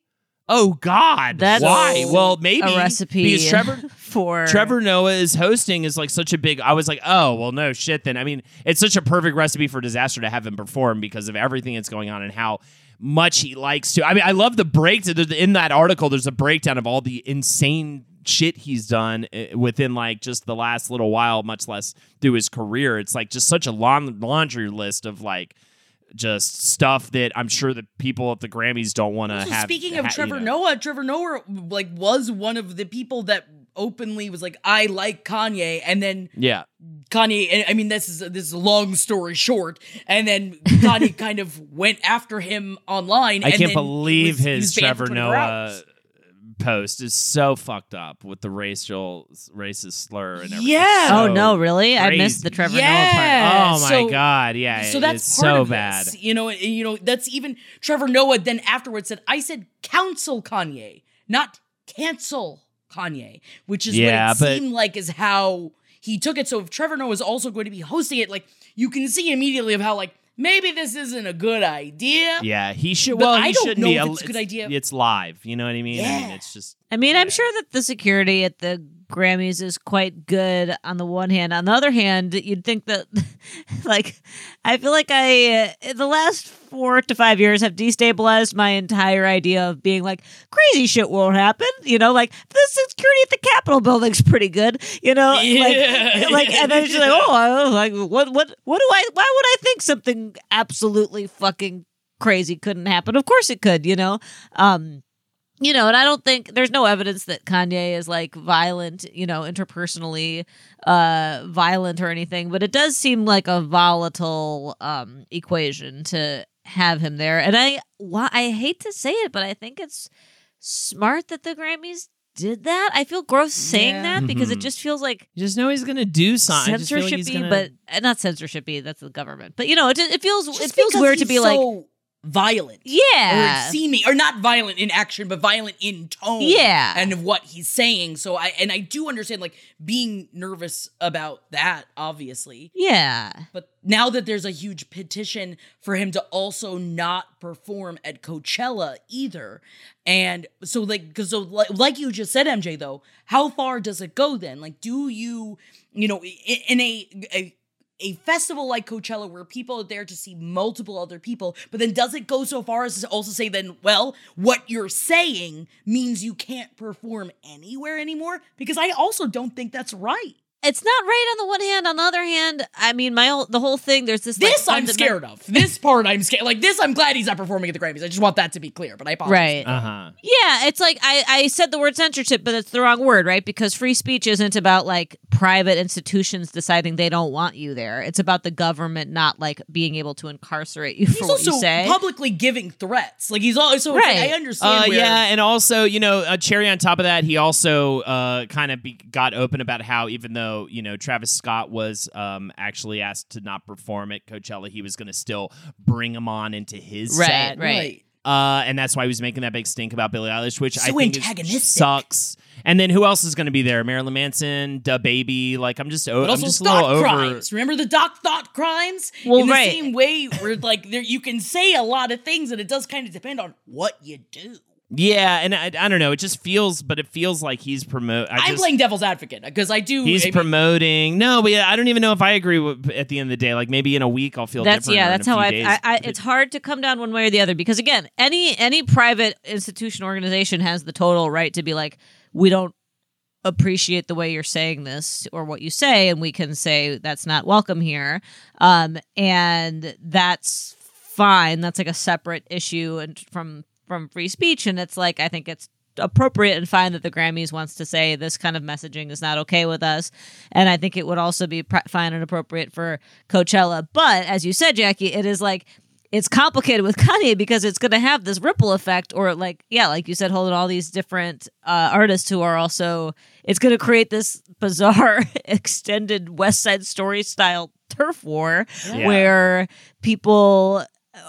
Oh God, That's why? Well, maybe a recipe because Trevor for Trevor Noah is hosting is like such a big. I was like, oh well, no shit. Then I mean, it's such a perfect recipe for disaster to have him perform because of everything that's going on and how much he likes to. I mean, I love the breakdown in that article. There's a breakdown of all the insane shit he's done uh, within like just the last little while, much less through his career. It's like just such a long laundry list of like. Just stuff that I'm sure that people at the Grammys don't want to have. speaking of ha- you Trevor know. Noah, Trevor Noah like was one of the people that openly was like, "I like Kanye," and then yeah, Kanye. and I mean, this is this is a long story short, and then Kanye kind of went after him online. I can't believe was- his was banned for Trevor 24 Noah. Post is so fucked up with the racial racist slur and everything. Yeah. Oh no, really? I missed the Trevor Yeah. Noah part. Oh my So- god, yeah. so that's part so of bad. this, you know. You know that's even Trevor Noah. Then afterwards said, "I said counsel Kanye, not cancel Kanye," which is Yeah, what it but- seemed like is how he took it. So if Trevor Noah is also going to be hosting it, like you can see immediately of how like maybe this isn't a good idea. Yeah, he should. But Well, I don't shouldn't know be. if it's a good idea. It's live. You know what I mean? I mean, Yeah. it's just. I mean, I'm sure that the security at the Grammys is quite good on the one hand. On the other hand, you'd think that, like, I feel like I, uh, the last four to five years, have destabilized my entire idea of being like, crazy shit won't happen. You know, like, the security at the Capitol building's pretty good. You know, Yeah. like, like, and then she's like, oh, I was like, what, what, what do I, why would I think something absolutely fucking crazy couldn't happen? Of course it could, you know? Um, you know, and I don't think there's no evidence that Kanye is like violent, you know, interpersonally uh violent or anything, but it does seem like a volatile um equation to have him there. And I why I hate to say it, but I think it's smart that the Grammys did that. I feel gross saying Yeah. that because it Mhm. just feels like You just know he's gonna do something. I just feel like gonna- but uh, not censorshipy. That's the government. But you know, it just, it feels Just it feels weird to he's be like, so violent. yeah, or seeming or not violent in action but violent in tone Yeah. and of what he's saying so i and i do understand like being nervous about that obviously yeah. but now that there's a huge petition for him to also not perform at Coachella either. And so like because so like, like you just said MJ though, how far does it go then? Like do you you know in a, a a festival like Coachella where people are there to see multiple other people, but then does it go so far as to also say then, well, what you're saying means you can't perform anywhere anymore? Because I also don't think that's right. It's not right on the one hand. On the other hand, I mean, my whole, the whole thing. There's this. This like, I'm fundament- scared of. This part I'm scared. Like this, I'm glad he's not performing at the Grammys. I just want that to be clear. But I apologize. Right. Uh huh. Yeah, it's like I, I said the word censorship, but it's the wrong word, right? Because free speech isn't about like private institutions deciding they don't want you there. It's about the government not like being able to incarcerate you He's for what also you say. publicly giving threats. Like he's also it's like, Right. I understand. Uh, where, yeah, and also, you know, a cherry on top of that, he also uh, kind of be- got open about how even though you know Travis Scott was um, actually asked to not perform at Coachella, he was going to still bring him on into his Right, set. right. Uh, and that's why he was making that big stink about Billie Eilish, which I So think is- antagonistic. sucks. And then who else is going to be there? Marilyn Manson, DaBaby. Like I'm just, o- But I'm also just a little thought over. crimes. Remember the doc thought crimes? Well, In the right. same way, where like there, you can say a lot of things, and it does kind of depend on what you do. Yeah, and I, I don't know. It just feels, but it feels like he's promote. I I'm playing devil's advocate because I do. He's I promoting. No, but yeah, I don't even know if I agree with, at the end of the day. Like maybe in a week I'll feel that's yeah that's how I. I, I it's hard to come down one way or the other because again any any private institution organization has the total right to be like we don't appreciate the way you're saying this or what you say and we can say that's not welcome here um and that's fine that's like a separate issue and from from free speech and it's like i think it's appropriate and fine that the grammys wants to say this kind of messaging is not okay with us and i think it would also be pr- fine and appropriate for coachella but as you said jackie it is like it's complicated with Kanye because it's going to have this ripple effect, or like, yeah, like you said, holding all these different uh, artists who are also, it's going to create this bizarre extended West Side Story style turf war Yeah. where people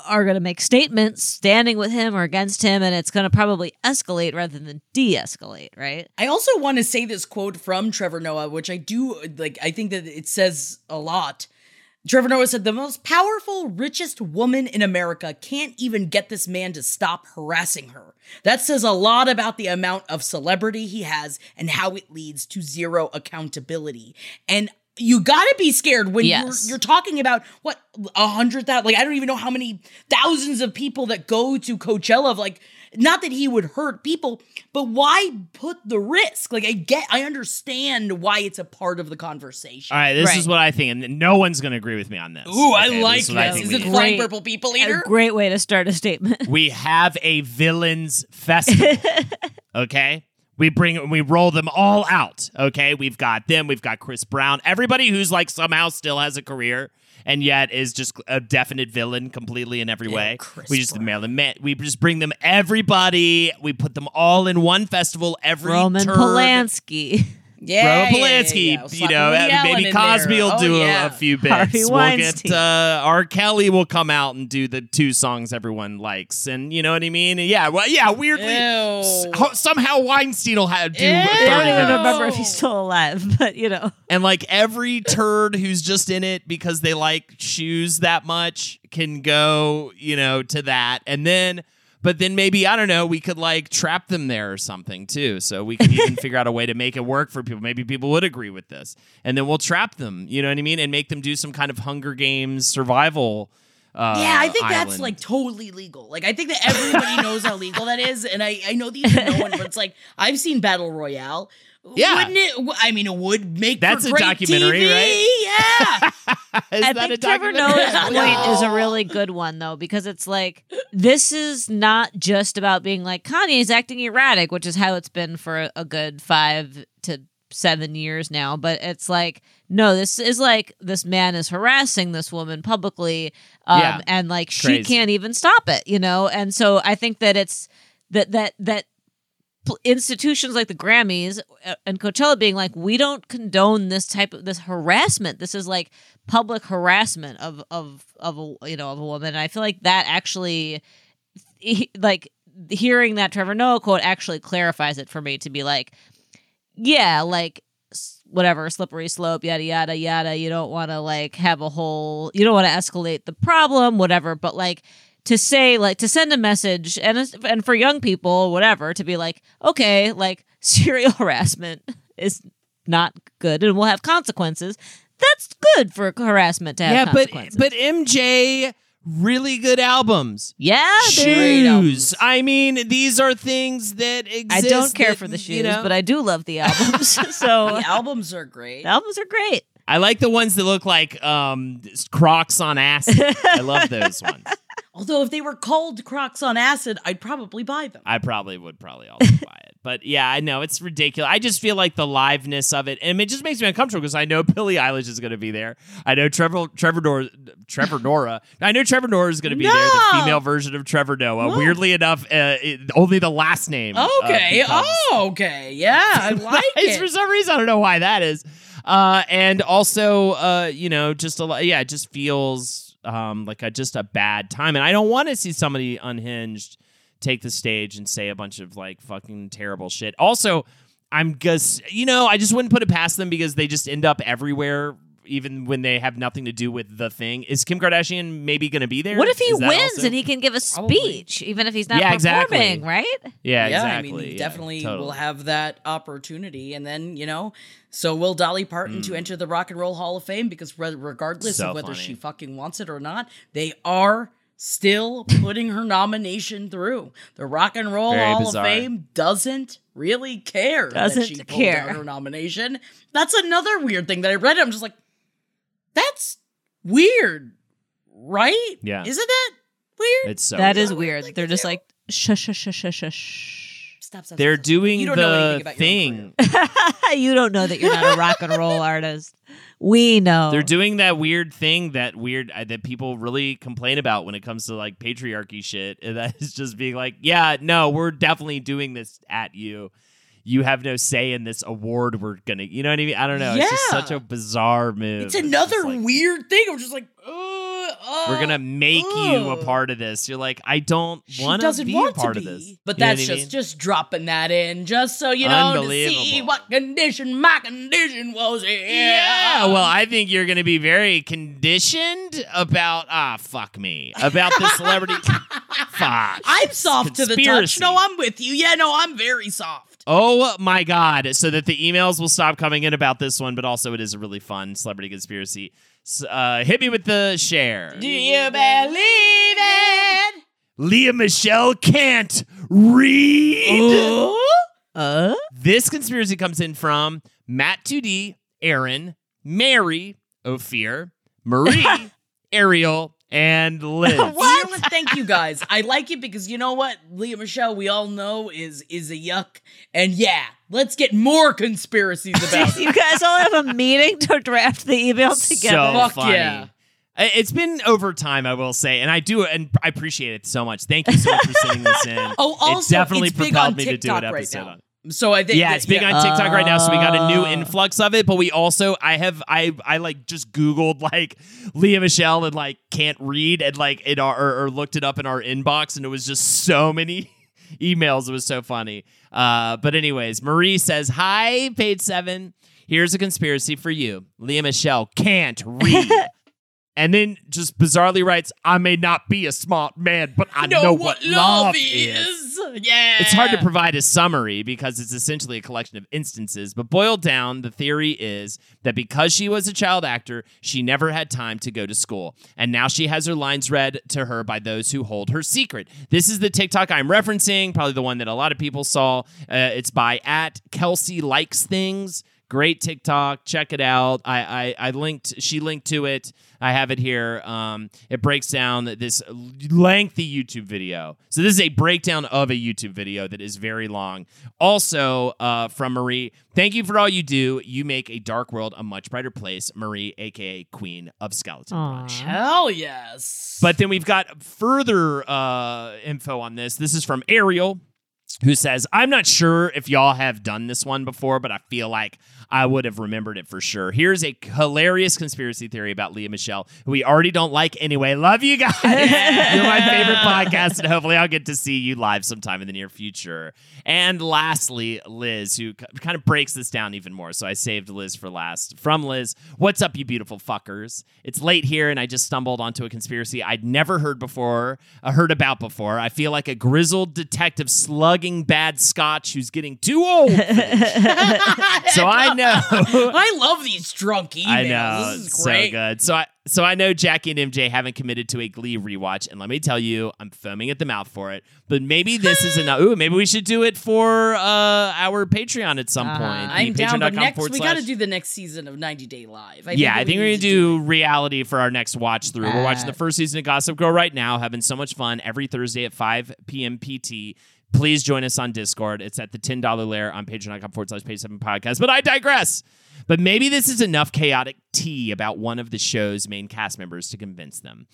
are going to make statements standing with him or against him, and it's going to probably escalate rather than de escalate, right? I also want to say this quote from Trevor Noah, which I do like. I think that it says a lot. Trevor Noah said, The most powerful, richest woman in America can't even get this man to stop harassing her. That says a lot about the amount of celebrity he has and how it leads to zero accountability. And you gotta be scared when Yes. you're you're talking about what a hundred thousand like I don't even know how many thousands of people that go to Coachella like not that he would hurt people, but why put the risk? Like I get I understand why it's a part of the conversation. All right, this Right. is what I think, and no one's going to agree with me on this. Ooh, I Okay, like is this. think Is we it need. Flying Great. Purple People A Eater? great way to start a statement. we have a villains festival. okay? We bring we roll them all out. Okay? We've got them, we've got Chris Brown, everybody who's like somehow still has a career and yet is just a definite villain completely in every way. Chris we just Brown. Marilyn Ma- we just bring them everybody. We put them all in one festival every Roman turd- Polanski. Yeah, Roman yeah, yeah, Polanski, yeah. you know, maybe Cosby there. will Oh, do a- yeah. a, few bits. Harvey we'll Weinstein. get uh, R. Kelly will come out and do the two songs everyone likes, and you know what I mean. Yeah, well, yeah, weirdly, s- ho- somehow Weinstein will have do. I don't even remember if he's still alive, but you know. And like every turd who's just in it because they like shoes that much can go, you know, to that, and then. But then maybe I don't know. We could like trap them there or something too. So we could even figure out a way to make it work for people. Maybe people would agree with this, and then we'll trap them. You know what I mean? And make them do some kind of Hunger Games survival. Uh, Yeah, I think that's like totally legal. Like I think that everybody knows how legal that is, and I I know these are no one, but it's like I've seen Battle Royale. Yeah. wouldn't it? w- I mean, it would make That's for a documentary, TV. right? Yeah, Is I that a think Trevor? Noah's point is a really good one though, because it's like this is not just about being like Kanye is acting erratic, which is how it's been for a good five to seven years now. But it's like no, this is like this man is harassing this woman publicly, um, Yeah. and like she can't even stop it, you know. And so I think that it's that that that pl- institutions like the Grammys uh, and Coachella being like, we don't condone this type of this harassment. This is like public harassment of of of a you know of a woman. And I feel like that actually, like hearing that Trevor Noah quote actually clarifies it for me to be like, yeah, like whatever slippery slope yada yada yada you don't want to like have a whole you don't want to escalate the problem whatever but like to say like to send a message and and for young people whatever to be like okay like serial harassment is not good and will have consequences that's good for harassment to have yeah, but consequences. but MJ really good albums. Yeah, they're- Great albums. Shoes. I mean, these are things that exist. I don't care that, for the shoes, you know- but I do love the albums. so The albums are great. the albums are great. I like the ones that look like um, Crocs on acid. I love those ones. Although if they were called Crocs on acid, I'd probably buy them. I probably would probably also buy it. But yeah, I know it's ridiculous. I just feel like the liveness of it, and it just makes me uncomfortable because I know Billie Eilish is going to be there. I know Trevor Trevor Nora, Trevor Nora. I know Trevor Nora is going to be there, the female version of Trevor Noah. Whoa. Weirdly enough, uh, it, only the last name. uh, Okay. becomes- oh, okay. Yeah, I like It's for some reason I don't know why that is. Uh, and also, uh, you know, just a lot. Yeah, it just feels um like a just a bad time, and I don't want to see somebody unhinged take the stage and say a bunch of like fucking terrible shit. Also, I'm just you know I just wouldn't put it past them because they just end up everywhere. Even when they have nothing to do with the thing, is Kim Kardashian maybe going to be there? What if he wins also- and he can give a Probably. speech, even if he's not Yeah, performing, exactly. right? Yeah, yeah, exactly. I mean, he Yeah, definitely totally. will have that opportunity, and then you know, so will Dolly Parton to mm. enter the Rock and Roll Hall of Fame because re- regardless. So of whether funny. she fucking wants it or not, they are still putting her nomination through. The Rock and Roll Very Hall bizarre. of Fame doesn't really care that Doesn't she pulled care. down her nomination. That's another weird thing that I read. I'm just like, that's weird, right? Yeah. isn't that weird? It's so That weird. is Like, weird. like, They're just yeah. like shush shush shush shush shush. Stop, stop, They're stop, stop. doing You don't know anything the about your own thing. you don't know that you're not a rock and roll artist. We know. They're doing that weird thing that weird uh, that people really complain about when it comes to like patriarchy shit. And that is just being like, yeah, no, we're definitely doing this at you. You have no say in this award. We're gonna, you know what I mean? I don't know. Yeah. It's just such a bizarre move. It's another like, weird thing. I'm just like, uh, uh, we're gonna make you a part of this. You're like, I don't want to be a part of this. But You that's I just mean? just dropping that in, just so you know, to see what condition my condition was in. Yeah, well, I think you're going to be very conditioned about ah, fuck me, about the celebrity. fuck, I'm soft to the touch. No, I'm with you. Yeah, no, I'm very soft. Oh my god! So that the emails will stop coming in about this one, but also it is a really fun celebrity conspiracy. S- Uh, hit me with the share. Do you believe it? Lea Michele can't read. uh? This conspiracy comes in from Matt 2D, Aaron, Mary, Ophir, Marie, Ariel, and Liz. You know what? Thank you guys. I like it because you know what? Lea Michele, we all know is is a yuck. And yeah, let's get more conspiracies about it. you guys all have a meeting to draft the email so together. Fuck funny. yeah. It's been over time, I will say, and I do, and I appreciate it so much. Thank you so much for sending this in. Oh, also, it definitely it's big propelled on me to do an episode now. on. So I think Yeah, that- it's big yeah. on TikTok right now, so we got a new Oh. influx of it. But we also, I have, I, I like just Googled like Lea Michele and like can't read and like in our or, or looked it up in our inbox, and it was just so many emails. It was so funny. Uh, but anyways, Marie says, "Hi, page seven. Here's a conspiracy for you. Lea Michele can't read." And then just bizarrely writes, I may not be a smart man, but I know, what, love is. Yeah. It's hard to provide a summary because it's essentially a collection of instances, but boiled down, the theory is that because she was a child actor, she never had time to go to school. And now she has her lines read to her by those who hold her secret. This is the TikTok I'm referencing, probably the one that a lot of people saw. Uh, it's by at Kelsey Likes Things. Great TikTok. Check it out. I, I I linked. She linked to it. I have it here. Um, it breaks down this lengthy YouTube video. So this is a breakdown of a YouTube video that is very long. Also, uh, from Marie, thank you for all you do. You make a dark world a much brighter place. Marie, aka Queen of Skeleton Brunch. Hell yes. But then we've got further uh, info on this. This is from Ariel, who says, I'm not sure if y'all have done this one before, but I feel like I would have remembered it for sure. Here's a hilarious conspiracy theory about Lea Michele, who we already don't like anyway. Love you guys. You're my favorite podcast, and hopefully I'll get to see you live sometime in the near future. And lastly, Liz, who kind of breaks this down even more. So I saved Liz for last. From Liz, what's up, you beautiful fuckers? It's late here, and I just stumbled onto a conspiracy I'd never heard before, uh, heard about before. I feel like a grizzled detective slugging bad scotch who's getting too old. so I know. I love these drunk emails. I know. This is great. So good. So I so I know Jackie and MJ haven't committed to a Glee rewatch, and let me tell you, I'm foaming at the mouth for it. But maybe this is enough. Ooh, maybe we should do it for uh, our Patreon at some Uh-huh. point. I'm down, but next we got to do the next season of 90 Day Live. I yeah, I think we're gonna to do reality for our next watch through. We're watching the Ah. first season of Gossip Girl right now, having so much fun every Thursday at 5 p.m. PT. Please join us on Discord. It's at the $10 layer on patreon.com forward slash page seven podcast. But I digress. But maybe this is enough chaotic tea about one of the show's main cast members to convince them.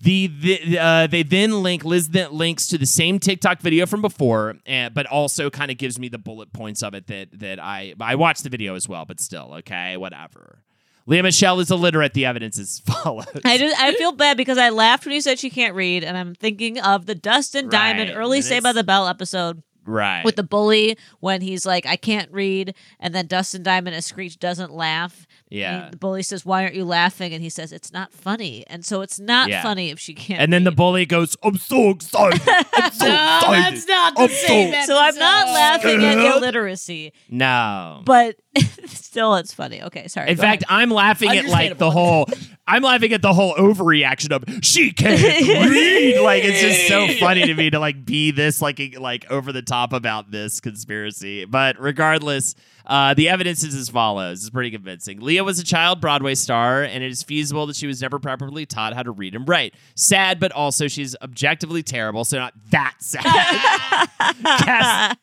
The, the uh, they then link Liz then links to the same TikTok video from before, uh, but also kind of gives me the bullet points of it that that I I watched the video as well, but still okay, whatever. Lea Michele is illiterate. The evidence is followed. I just I feel bad because I laughed when you said she can't read, and I'm thinking of the Dustin Diamond Right, early Saved by the Bell episode right. with the bully when he's like, I can't read, and then Dustin Diamond as Screech doesn't laugh. Yeah. And the bully says, Why aren't you laughing? And he says, It's not funny. And so it's not Yeah. funny if she can't. and then the read. bully goes, "I'm so excited. I'm so No, excited. that's not the I'm same so- So I'm not episode. laughing at Scared. illiteracy, No. but still it's funny. Okay, sorry. In go fact, ahead. I'm laughing at like the Understandable. whole. I'm laughing at the whole overreaction of she can't read. Like it's just so funny to me to like be this like like over the top about this conspiracy. But regardless, uh, the evidence is as follows. It's pretty convincing. Lea was a child Broadway star, and it is feasible that she was never properly taught how to read and write. Sad, but also she's objectively terrible, so not that sad. Cass-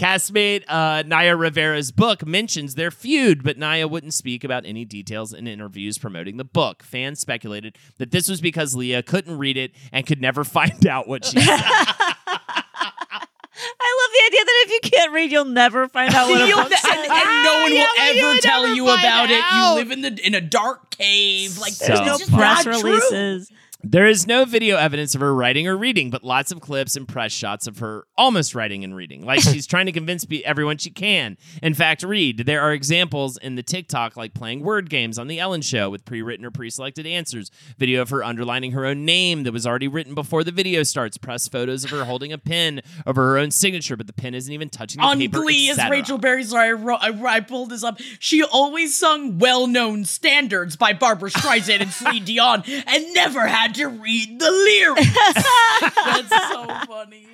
Castmate uh, Naya Rivera's book mentions their feud, but Naya wouldn't speak about any details in interviews promoting the book. Fans speculated that this was because Lea couldn't read it and could never find out what she said. I love the idea that if you can't read, you'll never find out what a book says. and, and no one ah, Yeah, will ever tell you about it. out. You live in the in a dark cave. Like So there's no press releases. true. There is no video evidence of her writing or reading, but lots of clips and press shots of her almost writing and reading, like she's trying to convince everyone she can. In fact, read. There are examples in the TikTok, like playing word games on the Ellen Show with pre-written or pre-selected answers. Video of her underlining her own name that was already written before the video starts. Press photos of her holding a pen over her own signature, but the pen isn't even touching the On paper. Glee, as. Rachel Berry, sorry, I, wrote, I, I pulled this up. She always sung well-known standards by Barbra Streisand and Celine Dion, and never had to read the lyrics. That's so funny.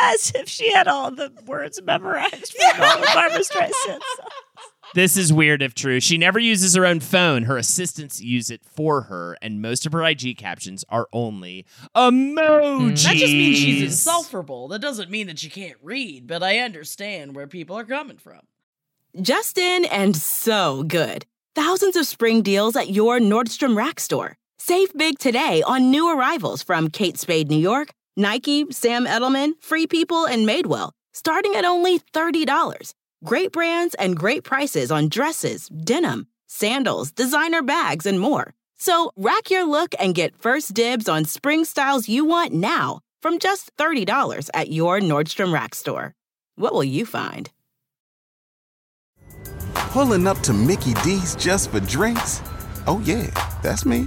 As if she had all the words memorized from all of Barbra Streisand. songs. This is weird if true. She never uses her own phone. Her assistants use it for her, and most of her IG captions are only emojis. That just means she's insufferable. That doesn't mean that she can't read, but I understand where people are coming from. Justin and so good. Thousands of spring deals at your Nordstrom Rack store. Save big today on new arrivals from Kate Spade New York, Nike, Sam Edelman, Free People, and Madewell, starting at only $30. Great brands and great prices on dresses, denim, sandals, designer bags, and more. So rack your look and get first dibs on spring styles you want now from just $30 at your Nordstrom Rack store. What will you find? Pulling up to Mickey D's just for drinks? Oh, yeah, that's me.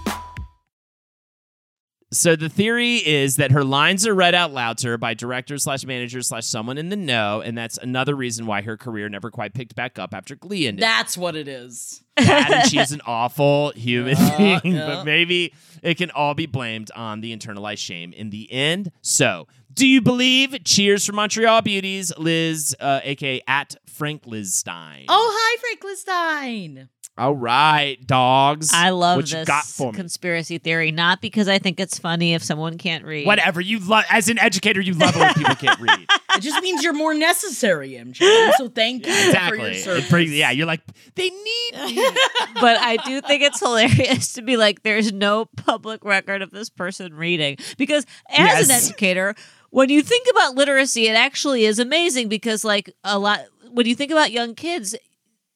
So the theory is that her lines are read out loud to her by director slash manager slash someone in the know, and that's another reason why her career never quite picked back up after Glee ended. That's what it is. That and she's an awful human Yeah, being, yeah. but maybe it can all be blamed on the internalized shame in the end. So, do you believe? Cheers for Montreal beauties, Liz, uh, aka at Frank Liz Stein. Oh, hi, Frankenstein. All right, dogs. I love what you this got for me. conspiracy theory, not because I think it's funny if someone can't read. Whatever you love, as an educator, you love it when people can't read. It just means you're more necessary, MJ. So thank you for your exactly. service. It brings- yeah, you're like they need me. but I do think it's hilarious to be like, there's no public record of this person reading. Because as an educator, when you think about literacy, it actually is amazing because, like, a lot, when you think about young kids,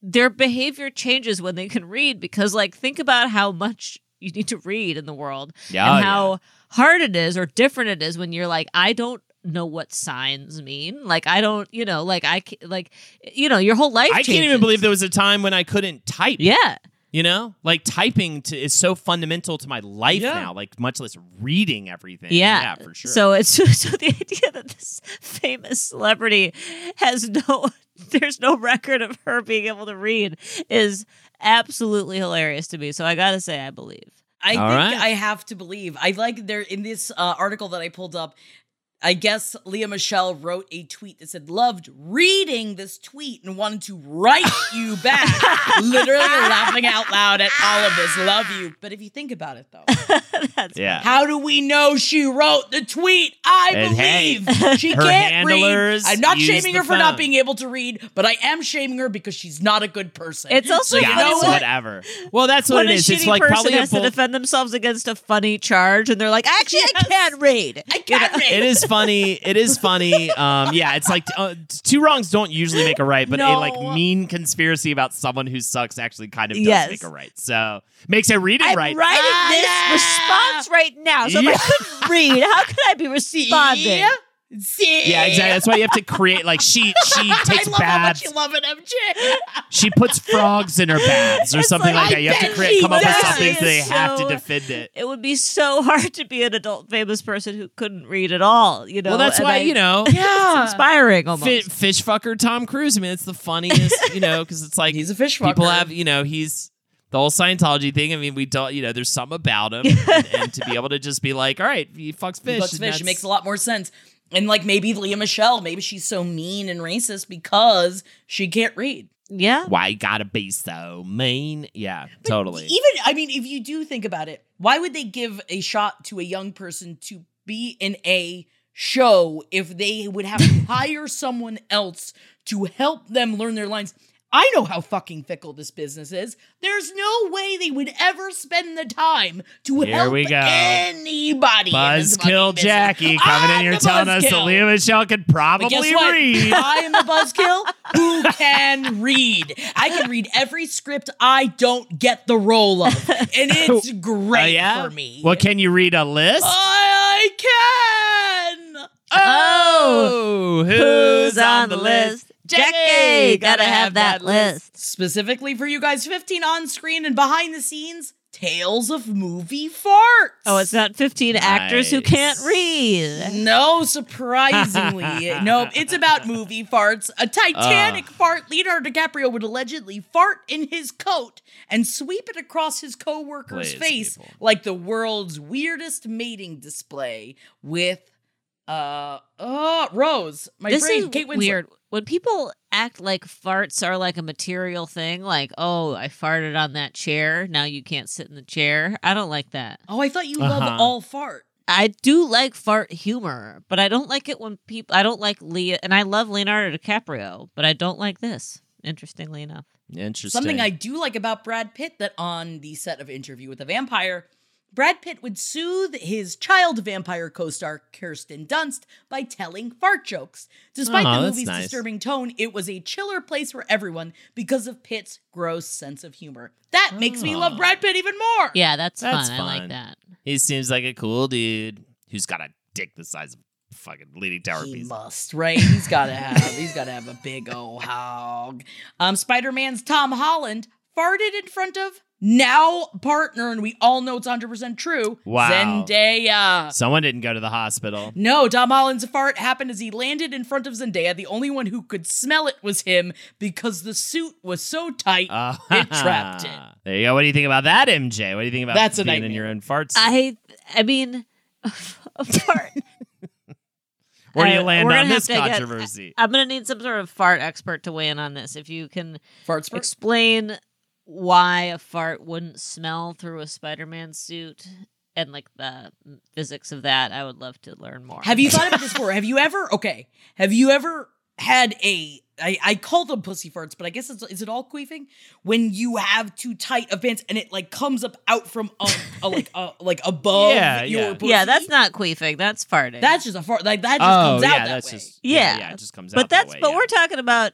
their behavior changes when they can read because like think about how much you need to read in the world Yeah, and how hard it is or different it is when you're like I don't know what signs mean. Like I don't you know like I like you know your whole life I can't even believe there was a time when I couldn't type. yeah You know, like typing to, is so fundamental to my life Yeah. now. Like much less reading everything. Yeah, for sure. So it's so the idea that this famous celebrity has no there's no record of her being able to read is absolutely hilarious to me. So I gotta say I believe. I All think right. I have to believe. I like there in this uh, article that I pulled up. I guess Lea Michele wrote a tweet that said, loved reading this tweet and wanted to write you back. Literally laughing out loud at all of this. Love you. But if you think about it, though, That's yeah. how do we know she wrote the tweet? I And hey, believe she can't read. I'm not shaming her for not being able to read, but I am shaming her because she's not a good person. It's also so you know what? whatever. Well, that's what when it a is. shitty It's like person probably a has to defend themselves against a funny charge, and they're like, "Actually, I can't read." I can't read. it is funny. It is funny. Um, yeah, it's like uh, two wrongs don't usually make a right, but a like mean conspiracy about someone who sucks actually kind of does Yes. make a right. So makes it reading I'm right. writing Ah, this yeah. response right now, so if I couldn't read, how could I be responding? Yeah. See? Yeah, exactly. That's why you have to create like she she takes I love how much baths. you love it, MJ. She puts frogs in her baths or It's something like, like, that. You have to bet create she come up with does. something so they It's have to so- defend it. It would be so hard to be an adult famous person who couldn't read at all. You know, Well, that's and why I- you know. Yeah. inspiring almost. Fi- fish fucker Tom Cruise. I mean, it's the funniest, you know, because it's like He's a fish fucker. people have, you know, he's the whole Scientology thing. I mean, we don't, you know, there's some about him, and, and to be able to just be like, all right, he fucks fish. Bucks and fish that's- makes a lot more sense. And like maybe Lea Michele, maybe she's so mean and racist because she can't read. yeah. Why gotta be so mean? Yeah, totally. Even I mean, if you do think about it, why would they give a shot to a young person to be in a show if they would have to hire someone else to help them learn their lines? I know how fucking fickle this business is. There's no way they would ever spend the time to Here help we go. anybody. in Buzzkill. Jackie coming in I'm here the telling us that. Lea Michele could probably read. I am the buzzkill who can read. I can read every script I don't get the role of, and it's great Oh, yeah? for me. Well, can you read a list? I can. Oh, oh, Who's on the list? Jackie, gotta have that list. Specifically for you guys, 15 on screen and behind the scenes tales of movie farts. Oh, it's not 15 actors who can't read. No, surprisingly. no, it's about movie farts. A Titanic fart. Leonardo DiCaprio would allegedly fart in his coat and sweep it across his coworker's Please, face people. like the world's weirdest mating display with uh uh Rose. My this brain, is Kate Winslet. weird. When people act like farts are like a material thing, like, oh, I farted on that chair. Now you can't sit in the chair. I don't like that. Oh, I thought you love Uh-huh. all fart. I do like fart humor, but I don't like it when people. I don't like Lea, and I love Leonardo DiCaprio, but I don't like this. Interestingly enough, Interesting. Something I do like about Brad Pitt that on the set of Interview with the Vampire, Brad Pitt would soothe his child vampire co star Kirsten Dunst by telling fart jokes. Despite Aw, the movie's nice. disturbing tone, it was a chiller place for everyone because of Pitt's gross sense of humor. That makes me love Brad Pitt even more. yeah, that's, That's fun. I like that. He seems like a cool dude who's got a dick the size of fucking leaning tower He piece. must, right? He's gotta have he's gotta have a big old hog. Um, Spider-Man's Tom Holland farted in front of now partner, and we all know it's 100% true. Wow. Zendaya. Someone didn't go to the hospital. No, Tom Holland's fart happened as he landed in front of Zendaya. The only one who could smell it was him because the suit was so tight Oh, it trapped it. There you go. What do you think about that, MJ? What do you think about That's a being in your own farts? I, I mean, a fart. Where do you Uh, land on this to get- controversy? I'm gonna need some sort of fart expert to weigh in on this. If you can Fart spurt. explain why a fart wouldn't smell through a Spider-Man suit and like the physics of that, I would love to learn more. Have you thought about this before? Have you ever? Okay. Have you ever had a? I, I call them pussy farts, but I guess it's is it all queefing when you have too tight of pants and it like comes up out from um, uh, like uh, like above Yeah, your yeah. pussy. Yeah, that's not queefing. That's farting. that's just a fart like that just oh, comes out yeah, that that's way. just yeah, Yeah. yeah, it just comes out. but that that's way, but yeah. we're talking about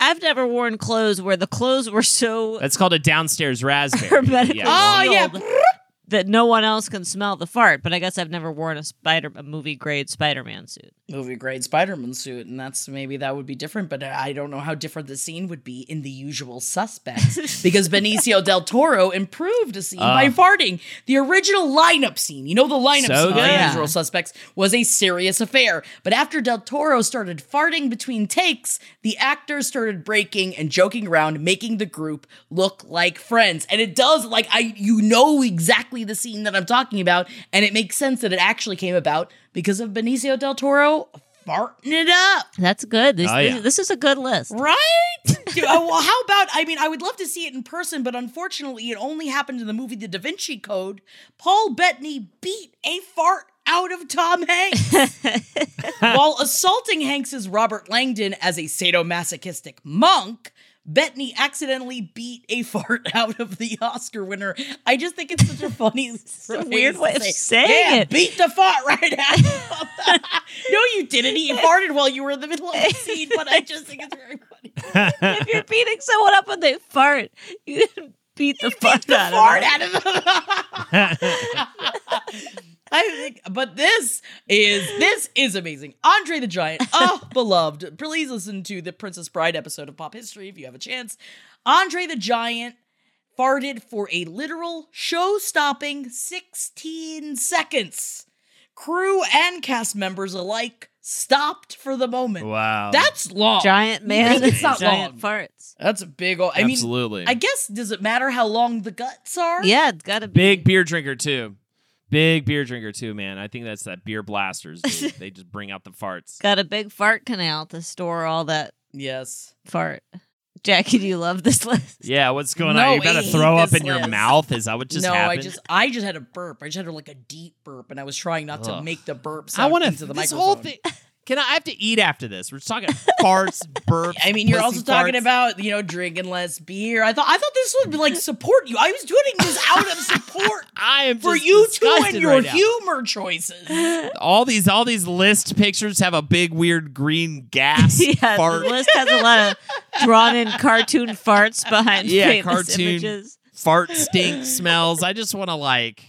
I've never worn clothes where the clothes were so That's called a downstairs raspberry. hermetically Oh, yeah. sealed that no one else can smell the fart. But I guess I've never worn a spider a movie grade Spider Man suit. movie grade Spider-Man suit, and that's maybe that would be different, but I don't know how different the scene would be in the usual suspects because Benicio del Toro improved a scene by ah. farting. The original lineup scene, you know, the lineup So scene good. in Yeah. Usual Suspects was a serious affair, but after del Toro started farting between takes, the actors started breaking and joking around, making the group look like friends. And it does, like, I you know exactly the scene that I'm talking about, and it makes sense that it actually came about because of Benicio del Toro farting it up. That's good. This, Oh, yeah. this is a good list. Right? Dude, uh, well, how about? I mean, I would love to see it in person, but unfortunately, it only happened in the movie The Da Vinci Code. Paul Bettany beat a fart out of Tom Hanks while assaulting Hanks's Robert Langdon as a sadomasochistic monk. Bettany accidentally beat a fart out of the Oscar winner. I just think it's such a funny, a weird way of saying yeah, it." Beat the fart right out. of no, you didn't. He farted while you were in the middle of the scene, but I just think it's very funny. if you're beating someone up when they fart, you didn't beat the fart the out fart of out of them. I think, but this is this is amazing. Andre the Giant, oh beloved. Please listen to the Princess Bride episode of Pop History if you have a chance. Andre the Giant farted for a literal show-stopping 16 seconds. Crew and cast members alike stopped for the moment. Wow. That's long. Giant man, It's not giant long. farts. That's a big old. I mean, Absolutely. I guess does it matter how long the guts are? Yeah, it's got to be. Big beer drinker too. Big beer drinker too, man. I think that's that beer blasters. dude. they just bring out the farts. Got a big fart canal to store all that Yes. fart. Jackie, do you love this list? Yeah, what's going No, on? You gotta hate throw up this in your list. mouth? Is that what just no, happened? I just I just had a burp. I just had like a deep burp, and I was trying not to Ugh. make the burp sound I sound want into to. the This microphone. whole thing. Can I, I have to eat after this? We're just talking farts, burps. I mean, you're also talking about you know drinking less beer. I thought I thought this would like support you. I was doing this out of support I am for you two and your right humor choices. All these, all these list pictures have a big weird green gas yeah, fart. the list has a lot of drawn in cartoon farts behind Yeah, cartoon. images. fart stink smells. I just want to like.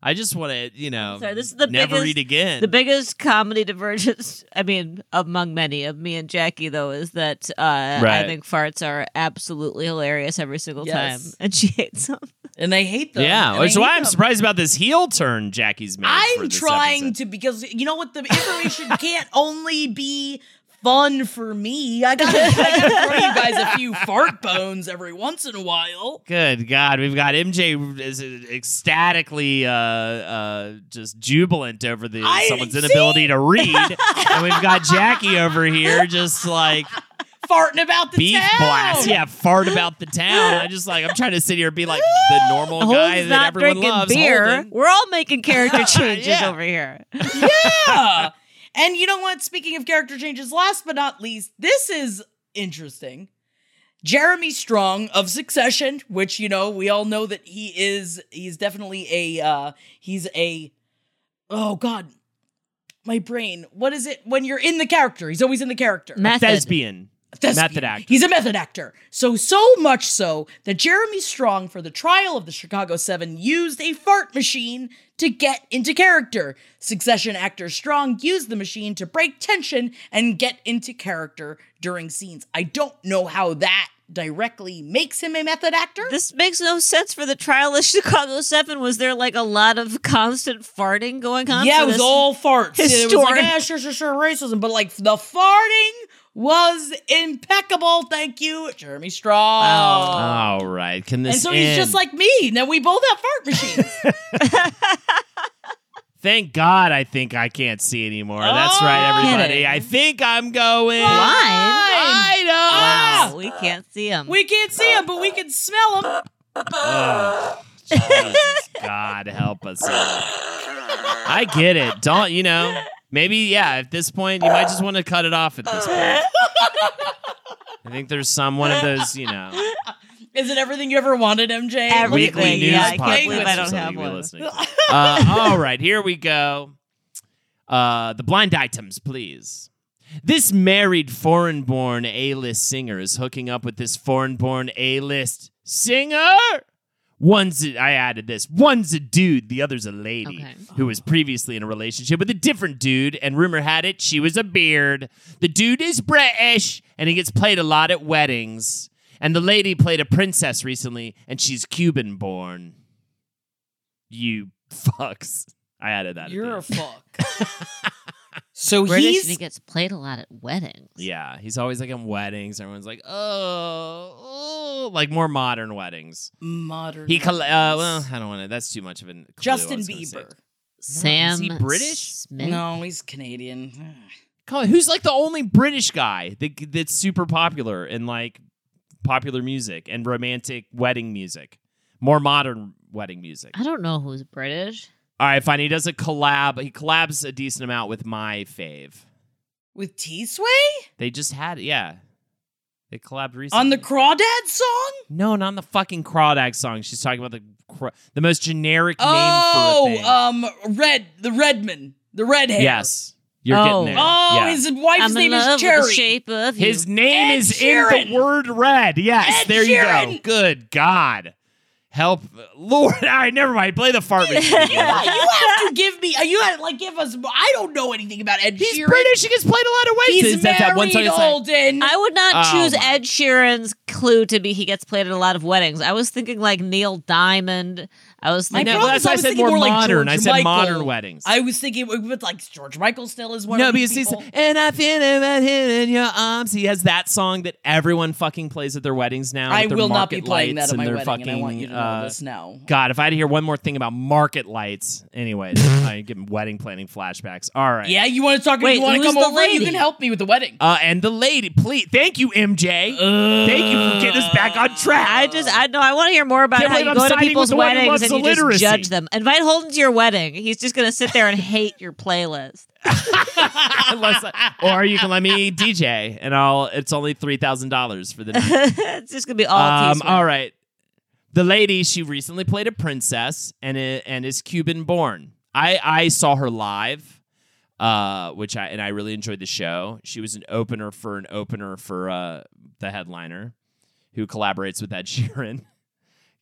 I just want to, you know, Sorry, this is the never biggest- eat again. The biggest comedy divergence, I mean, among many of me and Jackie, though, is that uh, I think farts are absolutely hilarious every single Yes. time, and she hates them. and I hate them. yeah, and which is why hate I'm surprised about this heel turn Jackie's made. I'm this trying episode. to because you know what the information can't only be fun for me. I gotta, I gotta throw you guys a few fart bones every once in a while. Good God, we've got MJ is ecstatically uh, uh, just jubilant over the I- someone's see? inability to read, and we've got Jackie over here just like Farting about the beef town. blast. Yeah, fart about the town. I just like I'm trying to sit here and be like the normal guy Holden's that not everyone drinking loves. beer. Holden. We're all making character changes Yeah. over here. Yeah. And you know what? Speaking of character changes, last but not least, this is interesting. Jeremy Strong of Succession, which you know we all know that he is. He's definitely a. uh He's a. Oh God, my brain. What is it when you're in the character? He's always in the character. Method. Thespian. Thespian. Method actor. He's a method actor. So, so much so that Jeremy Strong, for the trial of the Chicago Seven, used a fart machine to get into character. Succession actor Strong used the machine to break tension and get into character during scenes. I don't know how that directly makes him a method actor. This makes no sense for the trial of Chicago 7. Was there like a lot of constant farting going on? yeah, it was all farts. It was like, historic- yeah, sure, sure, sure, racism. But like the farting was impeccable. Thank you, Jeremy Strong. Oh. All right, can this And so he's end? just like me. Now we both have fart machines. Thank God I think I can't see anymore. That's oh. right, Oh. everybody. I think I'm going. Blind? I know. Wow, we can't see him. we can't see him, but we can smell him. Oh, Jesus, God help us all. I get it. Don't you know? Maybe yeah. At this point, you might just want to cut it off. At this point, I think there's some one of those. You know, Is it everything you ever wanted, MJ? Everything. weekly news yeah, I can't believe I don't have you could be one. Uh, all right, here we go. Uh, the blind items, please. This married foreign born A list singer is hooking up with this foreign born A list singer. One's a, I added this. One's a dude, the other's a lady Okay. who was previously in a relationship with a different dude, and rumor had it she was a beard. The dude is British, and he gets played a lot at weddings. And the lady played a princess recently, and she's Cuban born. You fucks. I added that. You're a fuck. so British and he gets played a lot at weddings. Yeah, he's always like in weddings. Everyone's like, oh, oh," like more modern weddings. modern. He, coll- uh, well, I don't want to. That's too much of an. clue, Justin was say. Bieber. Sam Is he British? Smith. No, he's Canadian. Come who's like the only British guy that, that's super popular in like popular music and romantic wedding music, more modern wedding music. I don't know who's British. All right, fine. He does a collab. He collabs a decent amount with my fave. With T Sway They just had, yeah, they collabed recently on the Crawdad song. No, not on the fucking Crawdad song. She's talking about the the most generic name Oh, for a thing. um, Red, the Redman, the red hair. yes, you're Oh. getting there. Oh, Yeah. his wife's I'm name is Cherry. the shape of you. His name Ed is Sheeran. in the word red. Yes, Ed there you go. Good God. Help. Lord. All right, never mind. Play the fart machine. Yeah, you have to give me. Uh, you have to like give us. I don't know anything about Ed Sheeran. He's Sheeran. British. He gets played a lot of ways. He's Is that that one married, song it's like- Alden. I would not Oh, choose my. Ed Sheeran's clue to be he gets played at a lot of weddings. I was thinking like Neil Diamond. I was thinking No, problem that's is why I was said thinking more like modern. George I said Michael. modern weddings. I was thinking with like George Michael still is one no, of these because he's people. and I feel about him in your arms. He has that song that everyone fucking plays at their weddings now. I will not be playing that lights at my and their wedding, and I want fucking, you to know uh, this now. God, if I had to hear one more thing about market lights, anyway, I get wedding planning flashbacks. All right. Yeah, you want to talk? Wait, you want to come the over? You can help me with the wedding. Uh, and the lady, please, thank you, MJ. thank you for getting us back on track. I just I know I want to hear more about how believe you go to people's with the one who weddings loves and you illiteracy. just judge them. Invite Holden to your wedding. He's just gonna sit there and hate your playlist. Unless I- or you can let me DJ, and I'll. It's only three thousand dollars for the night. it's just gonna be all um, all right. The lady, she recently played a princess and i- and is Cuban born. I I saw her live, uh, which I and I really enjoyed the show. She was an opener for an opener for uh the headliner, who collaborates with Ed Sheeran.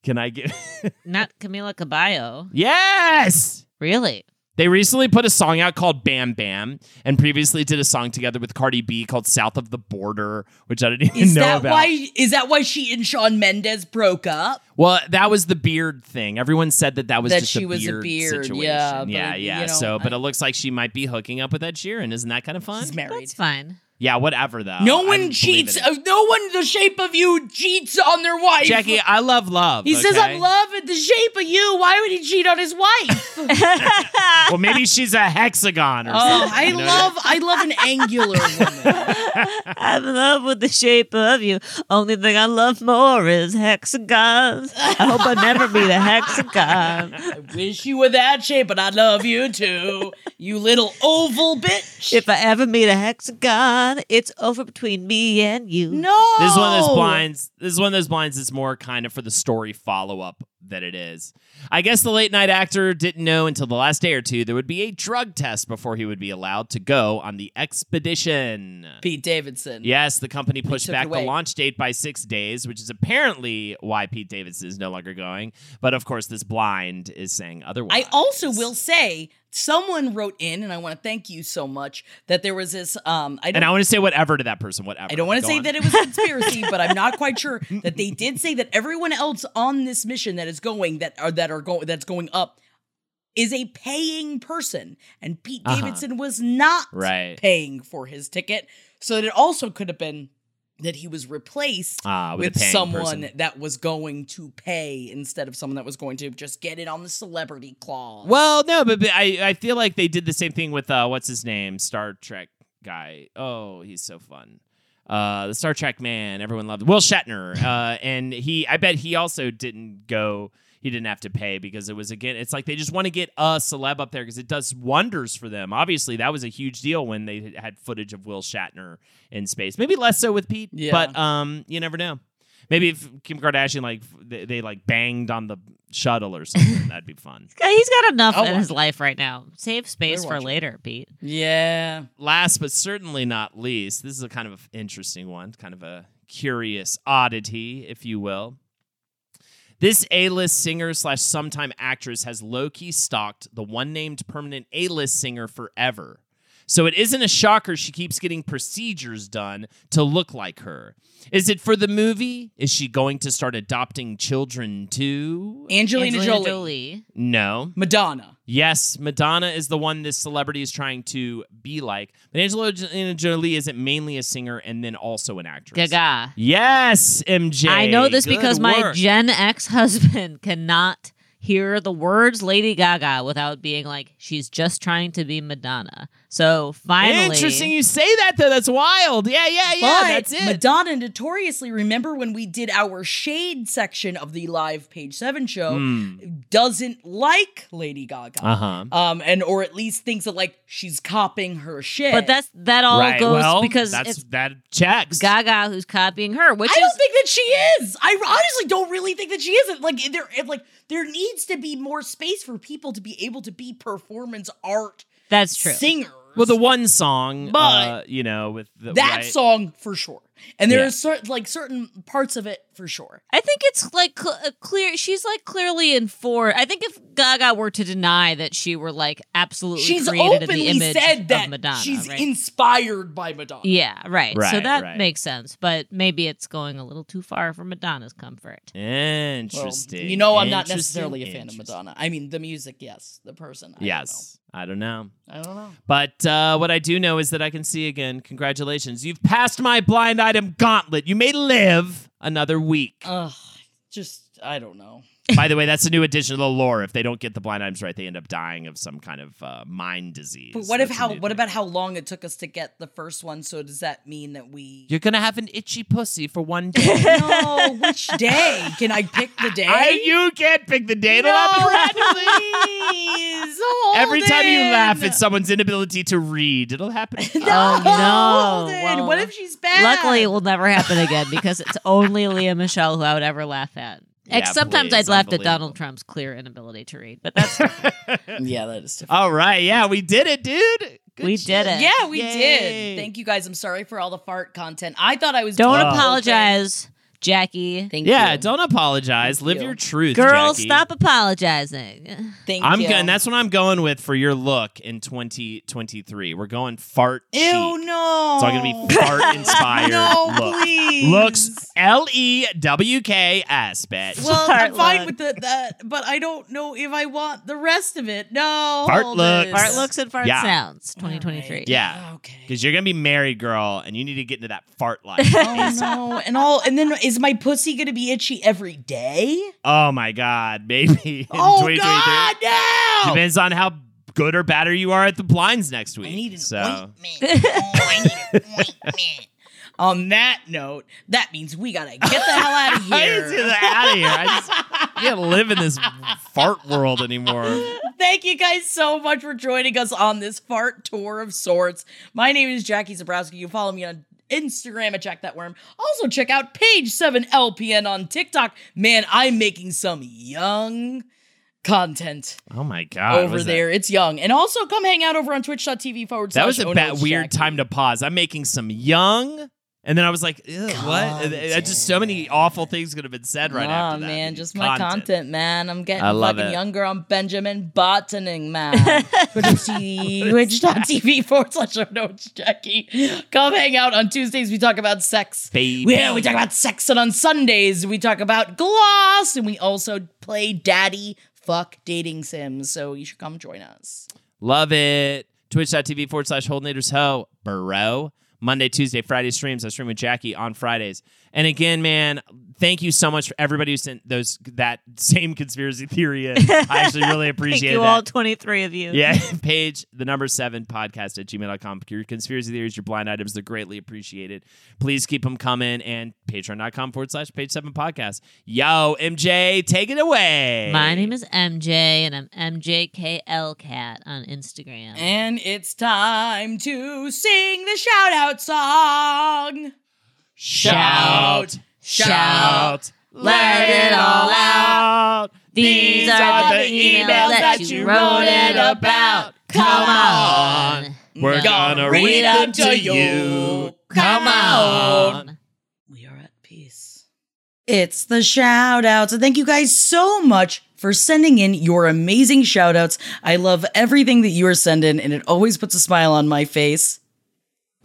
Can I get? Not Camila Cabello. yes. Really? They recently put a song out called Bam Bam, and previously did a song together with Cardi B called South of the Border, which I didn't even Is know that about. why? Is that why she and Shawn Mendes broke up? Well, that was the beard thing. Everyone said that that was That just she a was a beard, beard, situation. yeah, but, yeah, yeah. you know, so, but I- it looks like she might be hooking up with Ed Sheeran. Isn't that kind of fun? She's married. That's fine. Yeah, whatever though. No I one cheats. Uh, no one the shape of you cheats on their wife. Jackie, I love love. he says, "I'm loving the shape of you." Why would he cheat on his wife? Well, maybe she's a hexagon or oh, something. I you know? love, I love an angular woman. I'm in love with the shape of you. Only thing I love more is hexagons. I hope I never meet a hexagon. I wish you were that shape, but I love you too. You little oval bitch. If I ever meet a hexagon, it's over between me and you. no, This is one of those blinds. This is one of those blinds that's more kind of for the story follow up that it is. I guess the late night actor didn't know until the last day or two there would be a drug test before he would be allowed to go on the expedition. Pete Davidson. Yes, the company pushed back the launch date by six days, which is apparently why Pete Davidson is no longer going. But of course, this blind is saying otherwise. I also will say someone wrote in, and I want to thank you so much that there was this. Um, I and I want to say whatever to that person. Whatever. I don't want to say on. that it was a conspiracy, but I'm not quite sure that they did say that everyone else on this mission that is going that are that are going that's going up is a paying person, and Pete Uh-huh. Davidson was not Right. paying for his ticket, so that it also could have been that he was replaced Ah, with with someone person. that was going to pay instead of someone that was going to just get it on the celebrity clause. Well, no, but, but I I feel like they did the same thing with uh what's his name Star Trek guy. Oh, he's so fun. Uh, the Star Trek man, everyone loved Will Shatner. Uh, and he, I bet he also didn't go. He didn't have to pay because it was again. It's like they just want to get a celeb up there because it does wonders for them. Obviously, that was a huge deal when they had footage of Will Shatner in space. Maybe less so with Pete, Yeah. but um, you never know. Maybe if Kim Kardashian like they, they like banged on the shuttle or something, that'd be fun. He's got enough I'll in watch his life right now. Save space Better for watch later, Pete. Yeah. Last but certainly not least, this is a kind of interesting one, kind of a curious oddity, if you will. This A-list singer slash sometime actress has low-key stalked the one-named permanent A-list singer forever. So it isn't a shocker she keeps getting procedures done to look like her. Is it for the movie? Is she going to start adopting children too? Angelina, Angelina Jolie. No. Madonna. Yes, Madonna is the one this celebrity is trying to be like. But Angelina Jolie isn't mainly a singer and then also an actress. Gaga. Yes, MJ. I know this Good because my. Gen X husband cannot hear the words Lady Gaga without being like, she's just trying to be Madonna. So finally. Interesting you say that though. That's wild. Yeah, yeah, yeah. but that's it. Madonna notoriously, remember when we did our shade section of the live page seven show, doesn't like Lady Gaga. Uh-huh. Um, and or at least thinks that like she's copying her shit. But that's that all right. goes well, because that's it's that checks. Gaga who's copying her, which I is don't think that she is. I honestly don't really think that she isn't. Like there, like there needs to be more space for people to be able to be performance art that's true. singers. well, the one song, But- uh, you know, with the that right- song for sure, and there Yeah. are certain like certain parts of it for sure. I think it's like cl- uh, clear. She's like clearly in informed. I think if Gaga were to deny that she were like absolutely She's created in openly the image said of that Madonna, she's right? inspired by Madonna. yeah, right. So that right. makes sense, but maybe it's going a little too far for Madonna's comfort. Well, Interesting. you know, I'm not necessarily a fan of. Madonna. I mean, the music, yes. The person, I Yes. I don't know. don't know. I don't know. But uh, what I do know is that I can see again. Congratulations. You've passed my blind item gauntlet. You may live another week. Ugh, just I don't know. By the way, that's a new addition to the lore. If they don't get the blind items right, they end up dying of some kind of uh, mind disease. But what if That's a how? What thing. about how long it took us to get the first one? So does that mean that we? You're gonna have an itchy pussy for one day. no, which day? Can I pick the day? I, you can't pick the day. It'll happen no, please. hold Every time you laugh, in. it's someone's inability to read. It'll happen. Oh, no. hold. Well, what if she's bad? Luckily, it will never happen again because it's only Lea Michele who I would ever laugh at. Yeah, Sometimes please, I'd laugh at. Donald Trump's clear inability to read, but that's yeah, that is different. All right, yeah, we did it, dude. Good We shit. did it. Yeah, we Yay. did. Thank you guys. I'm sorry for all the fart content. I thought I was. don't doing the whole apologize, Jackie. thing. Thank Yeah, you. don't apologize. Thank Live you. your truth, Girls, Jackie. stop apologizing. Thank I'm you. going. That's what I'm going with for your look in 2023. We're going fart Ew, chic. no. It's all gonna be fart inspired no, look. please. Looks L E W K S, bitch. Well, Fart I'm fine look. with the, that, but I don't know if I want the rest of it. No. Fart looks. Fart looks and fart Yeah. sounds, 2023. yeah, Okay. because you're gonna be married, girl, and you need to get into that fart life. Oh no! And all, and then is my pussy gonna be itchy every day? Oh my god, maybe in Oh God, no! Depends on how good or bad you are at the blinds next week. I need an so ointment. Oh, I need an ointment. On that note, that means we gotta get the hell out of here. I need to get out of here. I just can't live in this fart world anymore. Thank you guys so much for joining us on this fart tour of sorts. My name is Jackie Zebrowski. You can follow me on Instagram at Jack That Worm. Also check out page 7 LPN on TikTok. Man, I'm making some young content Oh my god, over was that- there. It's young. And also come hang out over on twitch.tv forward slash That was a bad, weird time to pause. I'm making some young, and then I was like, what? And just so many awful things could have been said right Nah, after that. man, just my content. man. I'm getting I love fucking it. younger on Benjamin Bottoning, man. Twitch.tv forward slash oh no, it's Jackie. Come hang out on Tuesdays. We talk about sex. Baby. Yeah, we talk about sex. And on Sundays, we talk about gloss. And we also play daddy fuck dating sims. So you should come join us. Love it. Twitch.tv forward slash Holdnators Ho. Bro. Monday, Tuesday, Friday streams. I stream with Jackie on Fridays. And again, man, thank you so much for everybody who sent those that same conspiracy theory in. I actually really Thank appreciate you that. all, 23 of you. Yeah, page the number seven podcast at gmail.com. Your conspiracy theories, your blind items, they're greatly appreciated. Please keep them coming and patreon.com forward slash page seven podcast. Yo, MJ, take it away. My name is MJ, and I'm MJKLCat on Instagram. And it's time to sing the shout out song. Shout. shout, let it all out. These are the emails that you wrote it about. Come on. We're gonna read them to you. Come on. We are at peace. It's the shout outs. And thank you guys so much for sending in your amazing shout outs. I love everything that you are sending, and it always puts a smile on my face.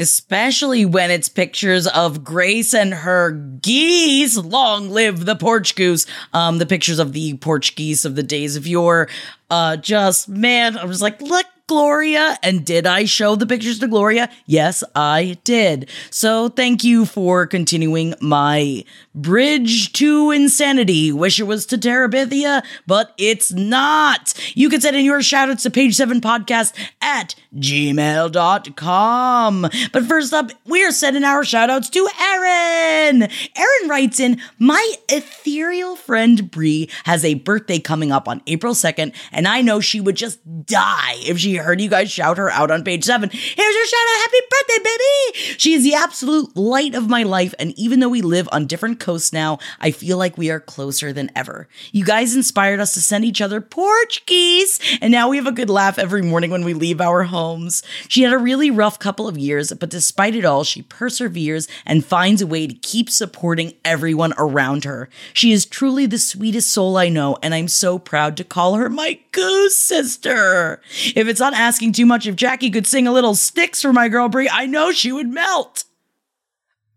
Especially when it's pictures of Grace and her geese. Long live the porch goose. Um, the pictures of the porch geese of the days of yore. Uh, just man, I was like, look, Gloria. And did I show the pictures to Gloria? Yes, I did. So thank you for continuing my bridge to insanity. Wish it was to Terabithia, but it's not. You can send in your shoutouts to page seven podcast at gmail.com. But first up, we are sending our shoutouts to Erin. Erin writes in, My ethereal friend Bree has a birthday coming up on April 2nd, and I know she would just die if she heard you guys shout her out on page seven. Here's your shout out. Happy birthday, baby. She is the absolute light of my life. And even though we live on different coasts now, I feel like we are closer than ever. You guys inspired us to send each other porch geese. And now we have a good laugh every morning when we leave our homes. She had a really rough couple of years, but despite it all, she perseveres and finds a way to keep supporting everyone around her. She is truly the sweetest soul I know, and I'm so proud to call her my goose sister. If it's not asking too much, if Jackie could sing a little Styx for my girl Brie, I know she would melt.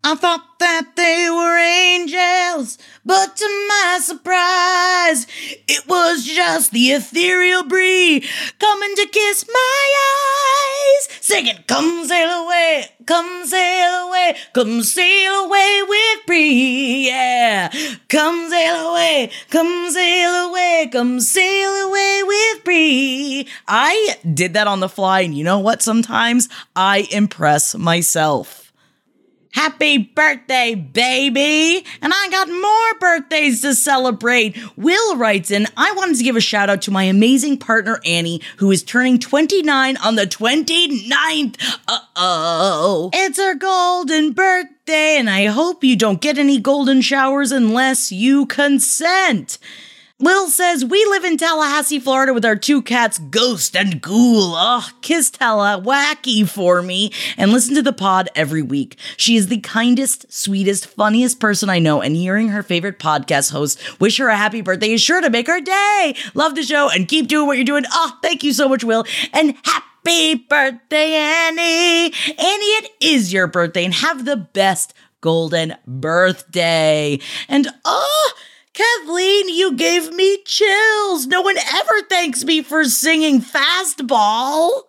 I thought that they were angels, but to my surprise, it was just the ethereal Brie coming to kiss my eyes, singing, "Come sail away, come sail away, come sail away with Brie, yeah. Come sail away, come sail away, come sail away with Brie." I did that on the fly, and you know what? Sometimes I impress myself. Happy birthday, baby! And I got more birthdays to celebrate. Will writes in, I wanted to give a shout out to my amazing partner, Annie, who is turning 29 on the 29th. Uh oh. It's her golden birthday, and I hope you don't get any golden showers unless you consent. Will says, We live in Tallahassee, Florida with our two cats, Ghost and Ghoul. Ugh, kiss Tella, wacky for me, and listen to the pod every week. She is the kindest, sweetest, funniest person I know, and hearing her favorite podcast host wish her a happy birthday is sure to make her day. Love the show and keep doing what you're doing. Oh, thank you so much, Will. And happy birthday, Annie. Annie, it is your birthday, and have the best golden birthday. And oh, Kathleen, you gave me chills. No one ever thanks me for singing fastball.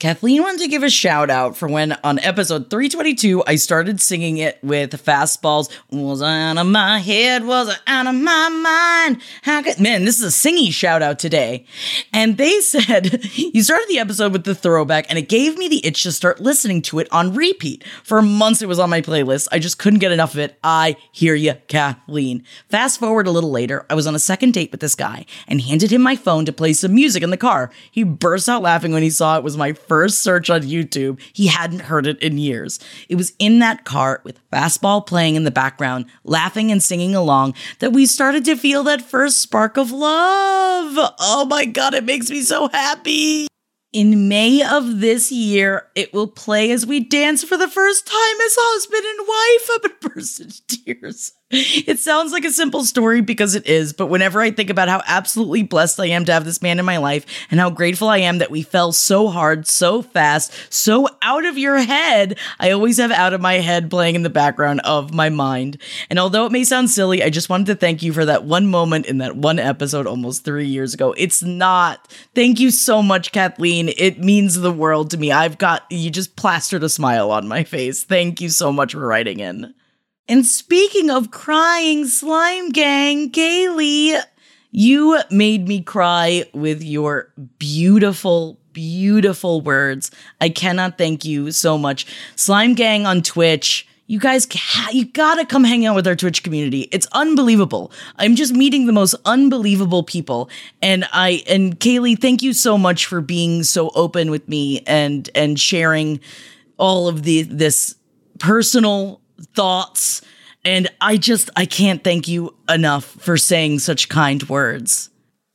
Kathleen wanted to give a shout out for when on episode 322 I started singing it with fastballs. Was out of my head, was out of my mind. How could man, this is a singy shout out today. And they said you started the episode with the throwback, and it gave me the itch to start listening to it on repeat. For months it was on my playlist. I just couldn't get enough of it. I hear you, Kathleen. Fast forward a little later, I was on a second date with this guy and handed him my phone to play some music in the car. He burst out laughing when he saw it was my first search on YouTube. He hadn't heard it in years. It was in that car with fastball playing in the background, laughing and singing along, that we started to feel that first spark of love. Oh my God, it makes me so happy. In May of this year, it will play as we dance for the first time as husband and wife. I'm burst into tears. It sounds like a simple story because it is, but whenever I think about how absolutely blessed I am to have this man in my life and how grateful I am that we fell so hard, so fast, so out of your head, I always have out of my head playing in the background of my mind. And although it may sound silly, I just wanted to thank you for that one moment in that one episode almost three years ago. It's not. Thank you so much, Kathleen. It means the world to me. I've got, you just plastered a smile on my face. Thank you so much for writing in. And speaking of crying, Slime Gang, Kaylee, you made me cry with your beautiful, beautiful words. I cannot thank you so much. Slime Gang on Twitch. You guys, you gotta come hang out with our Twitch community. It's unbelievable. I'm just meeting the most unbelievable people, and I and Kaylee, thank you so much for being so open with me and and sharing all of the this personal thoughts And I just, I can't thank you enough for saying such kind words.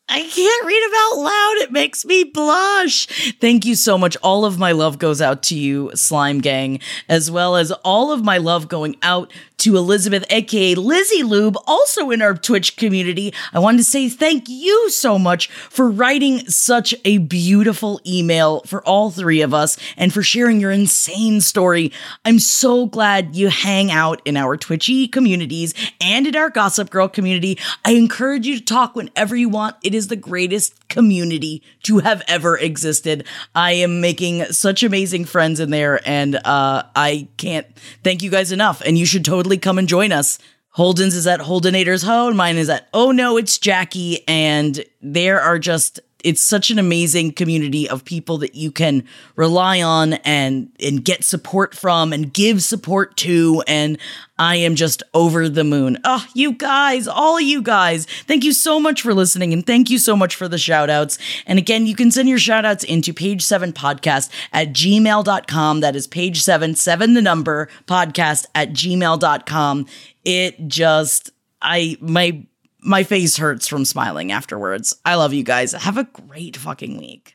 I can't read them out loud. It makes me blush. Thank you so much. All of my love goes out to you, Slime Gang, as well as all of my love going out to Elizabeth, aka Lizzie Lube, also in our Twitch community. I wanted to say thank you so much for writing such a beautiful email for all three of us and for sharing your insane story. I'm so glad you hang out in our Twitchy communities and in our Gossip Girl community. I encourage you to talk whenever you want. Is the greatest community to have ever existed. I am making such amazing friends in there, and uh, I can't thank you guys enough. And you should totally come and join us. Holden's is at Holdenator's Ho, and mine is at Oh No, It's Jackie. And there are just it's such an amazing community of people that you can rely on and and get support from and give support to and I am just over the moon. Oh, you guys, all you guys, thank you so much for listening and thank you so much for the shout outs. And again, you can send your shout outs into page seven podcast at gmail.com. That is page seven, seven the number podcast at gmail.com. It just, I, my, my face hurts from smiling afterwards. I love you guys. Have a great fucking week.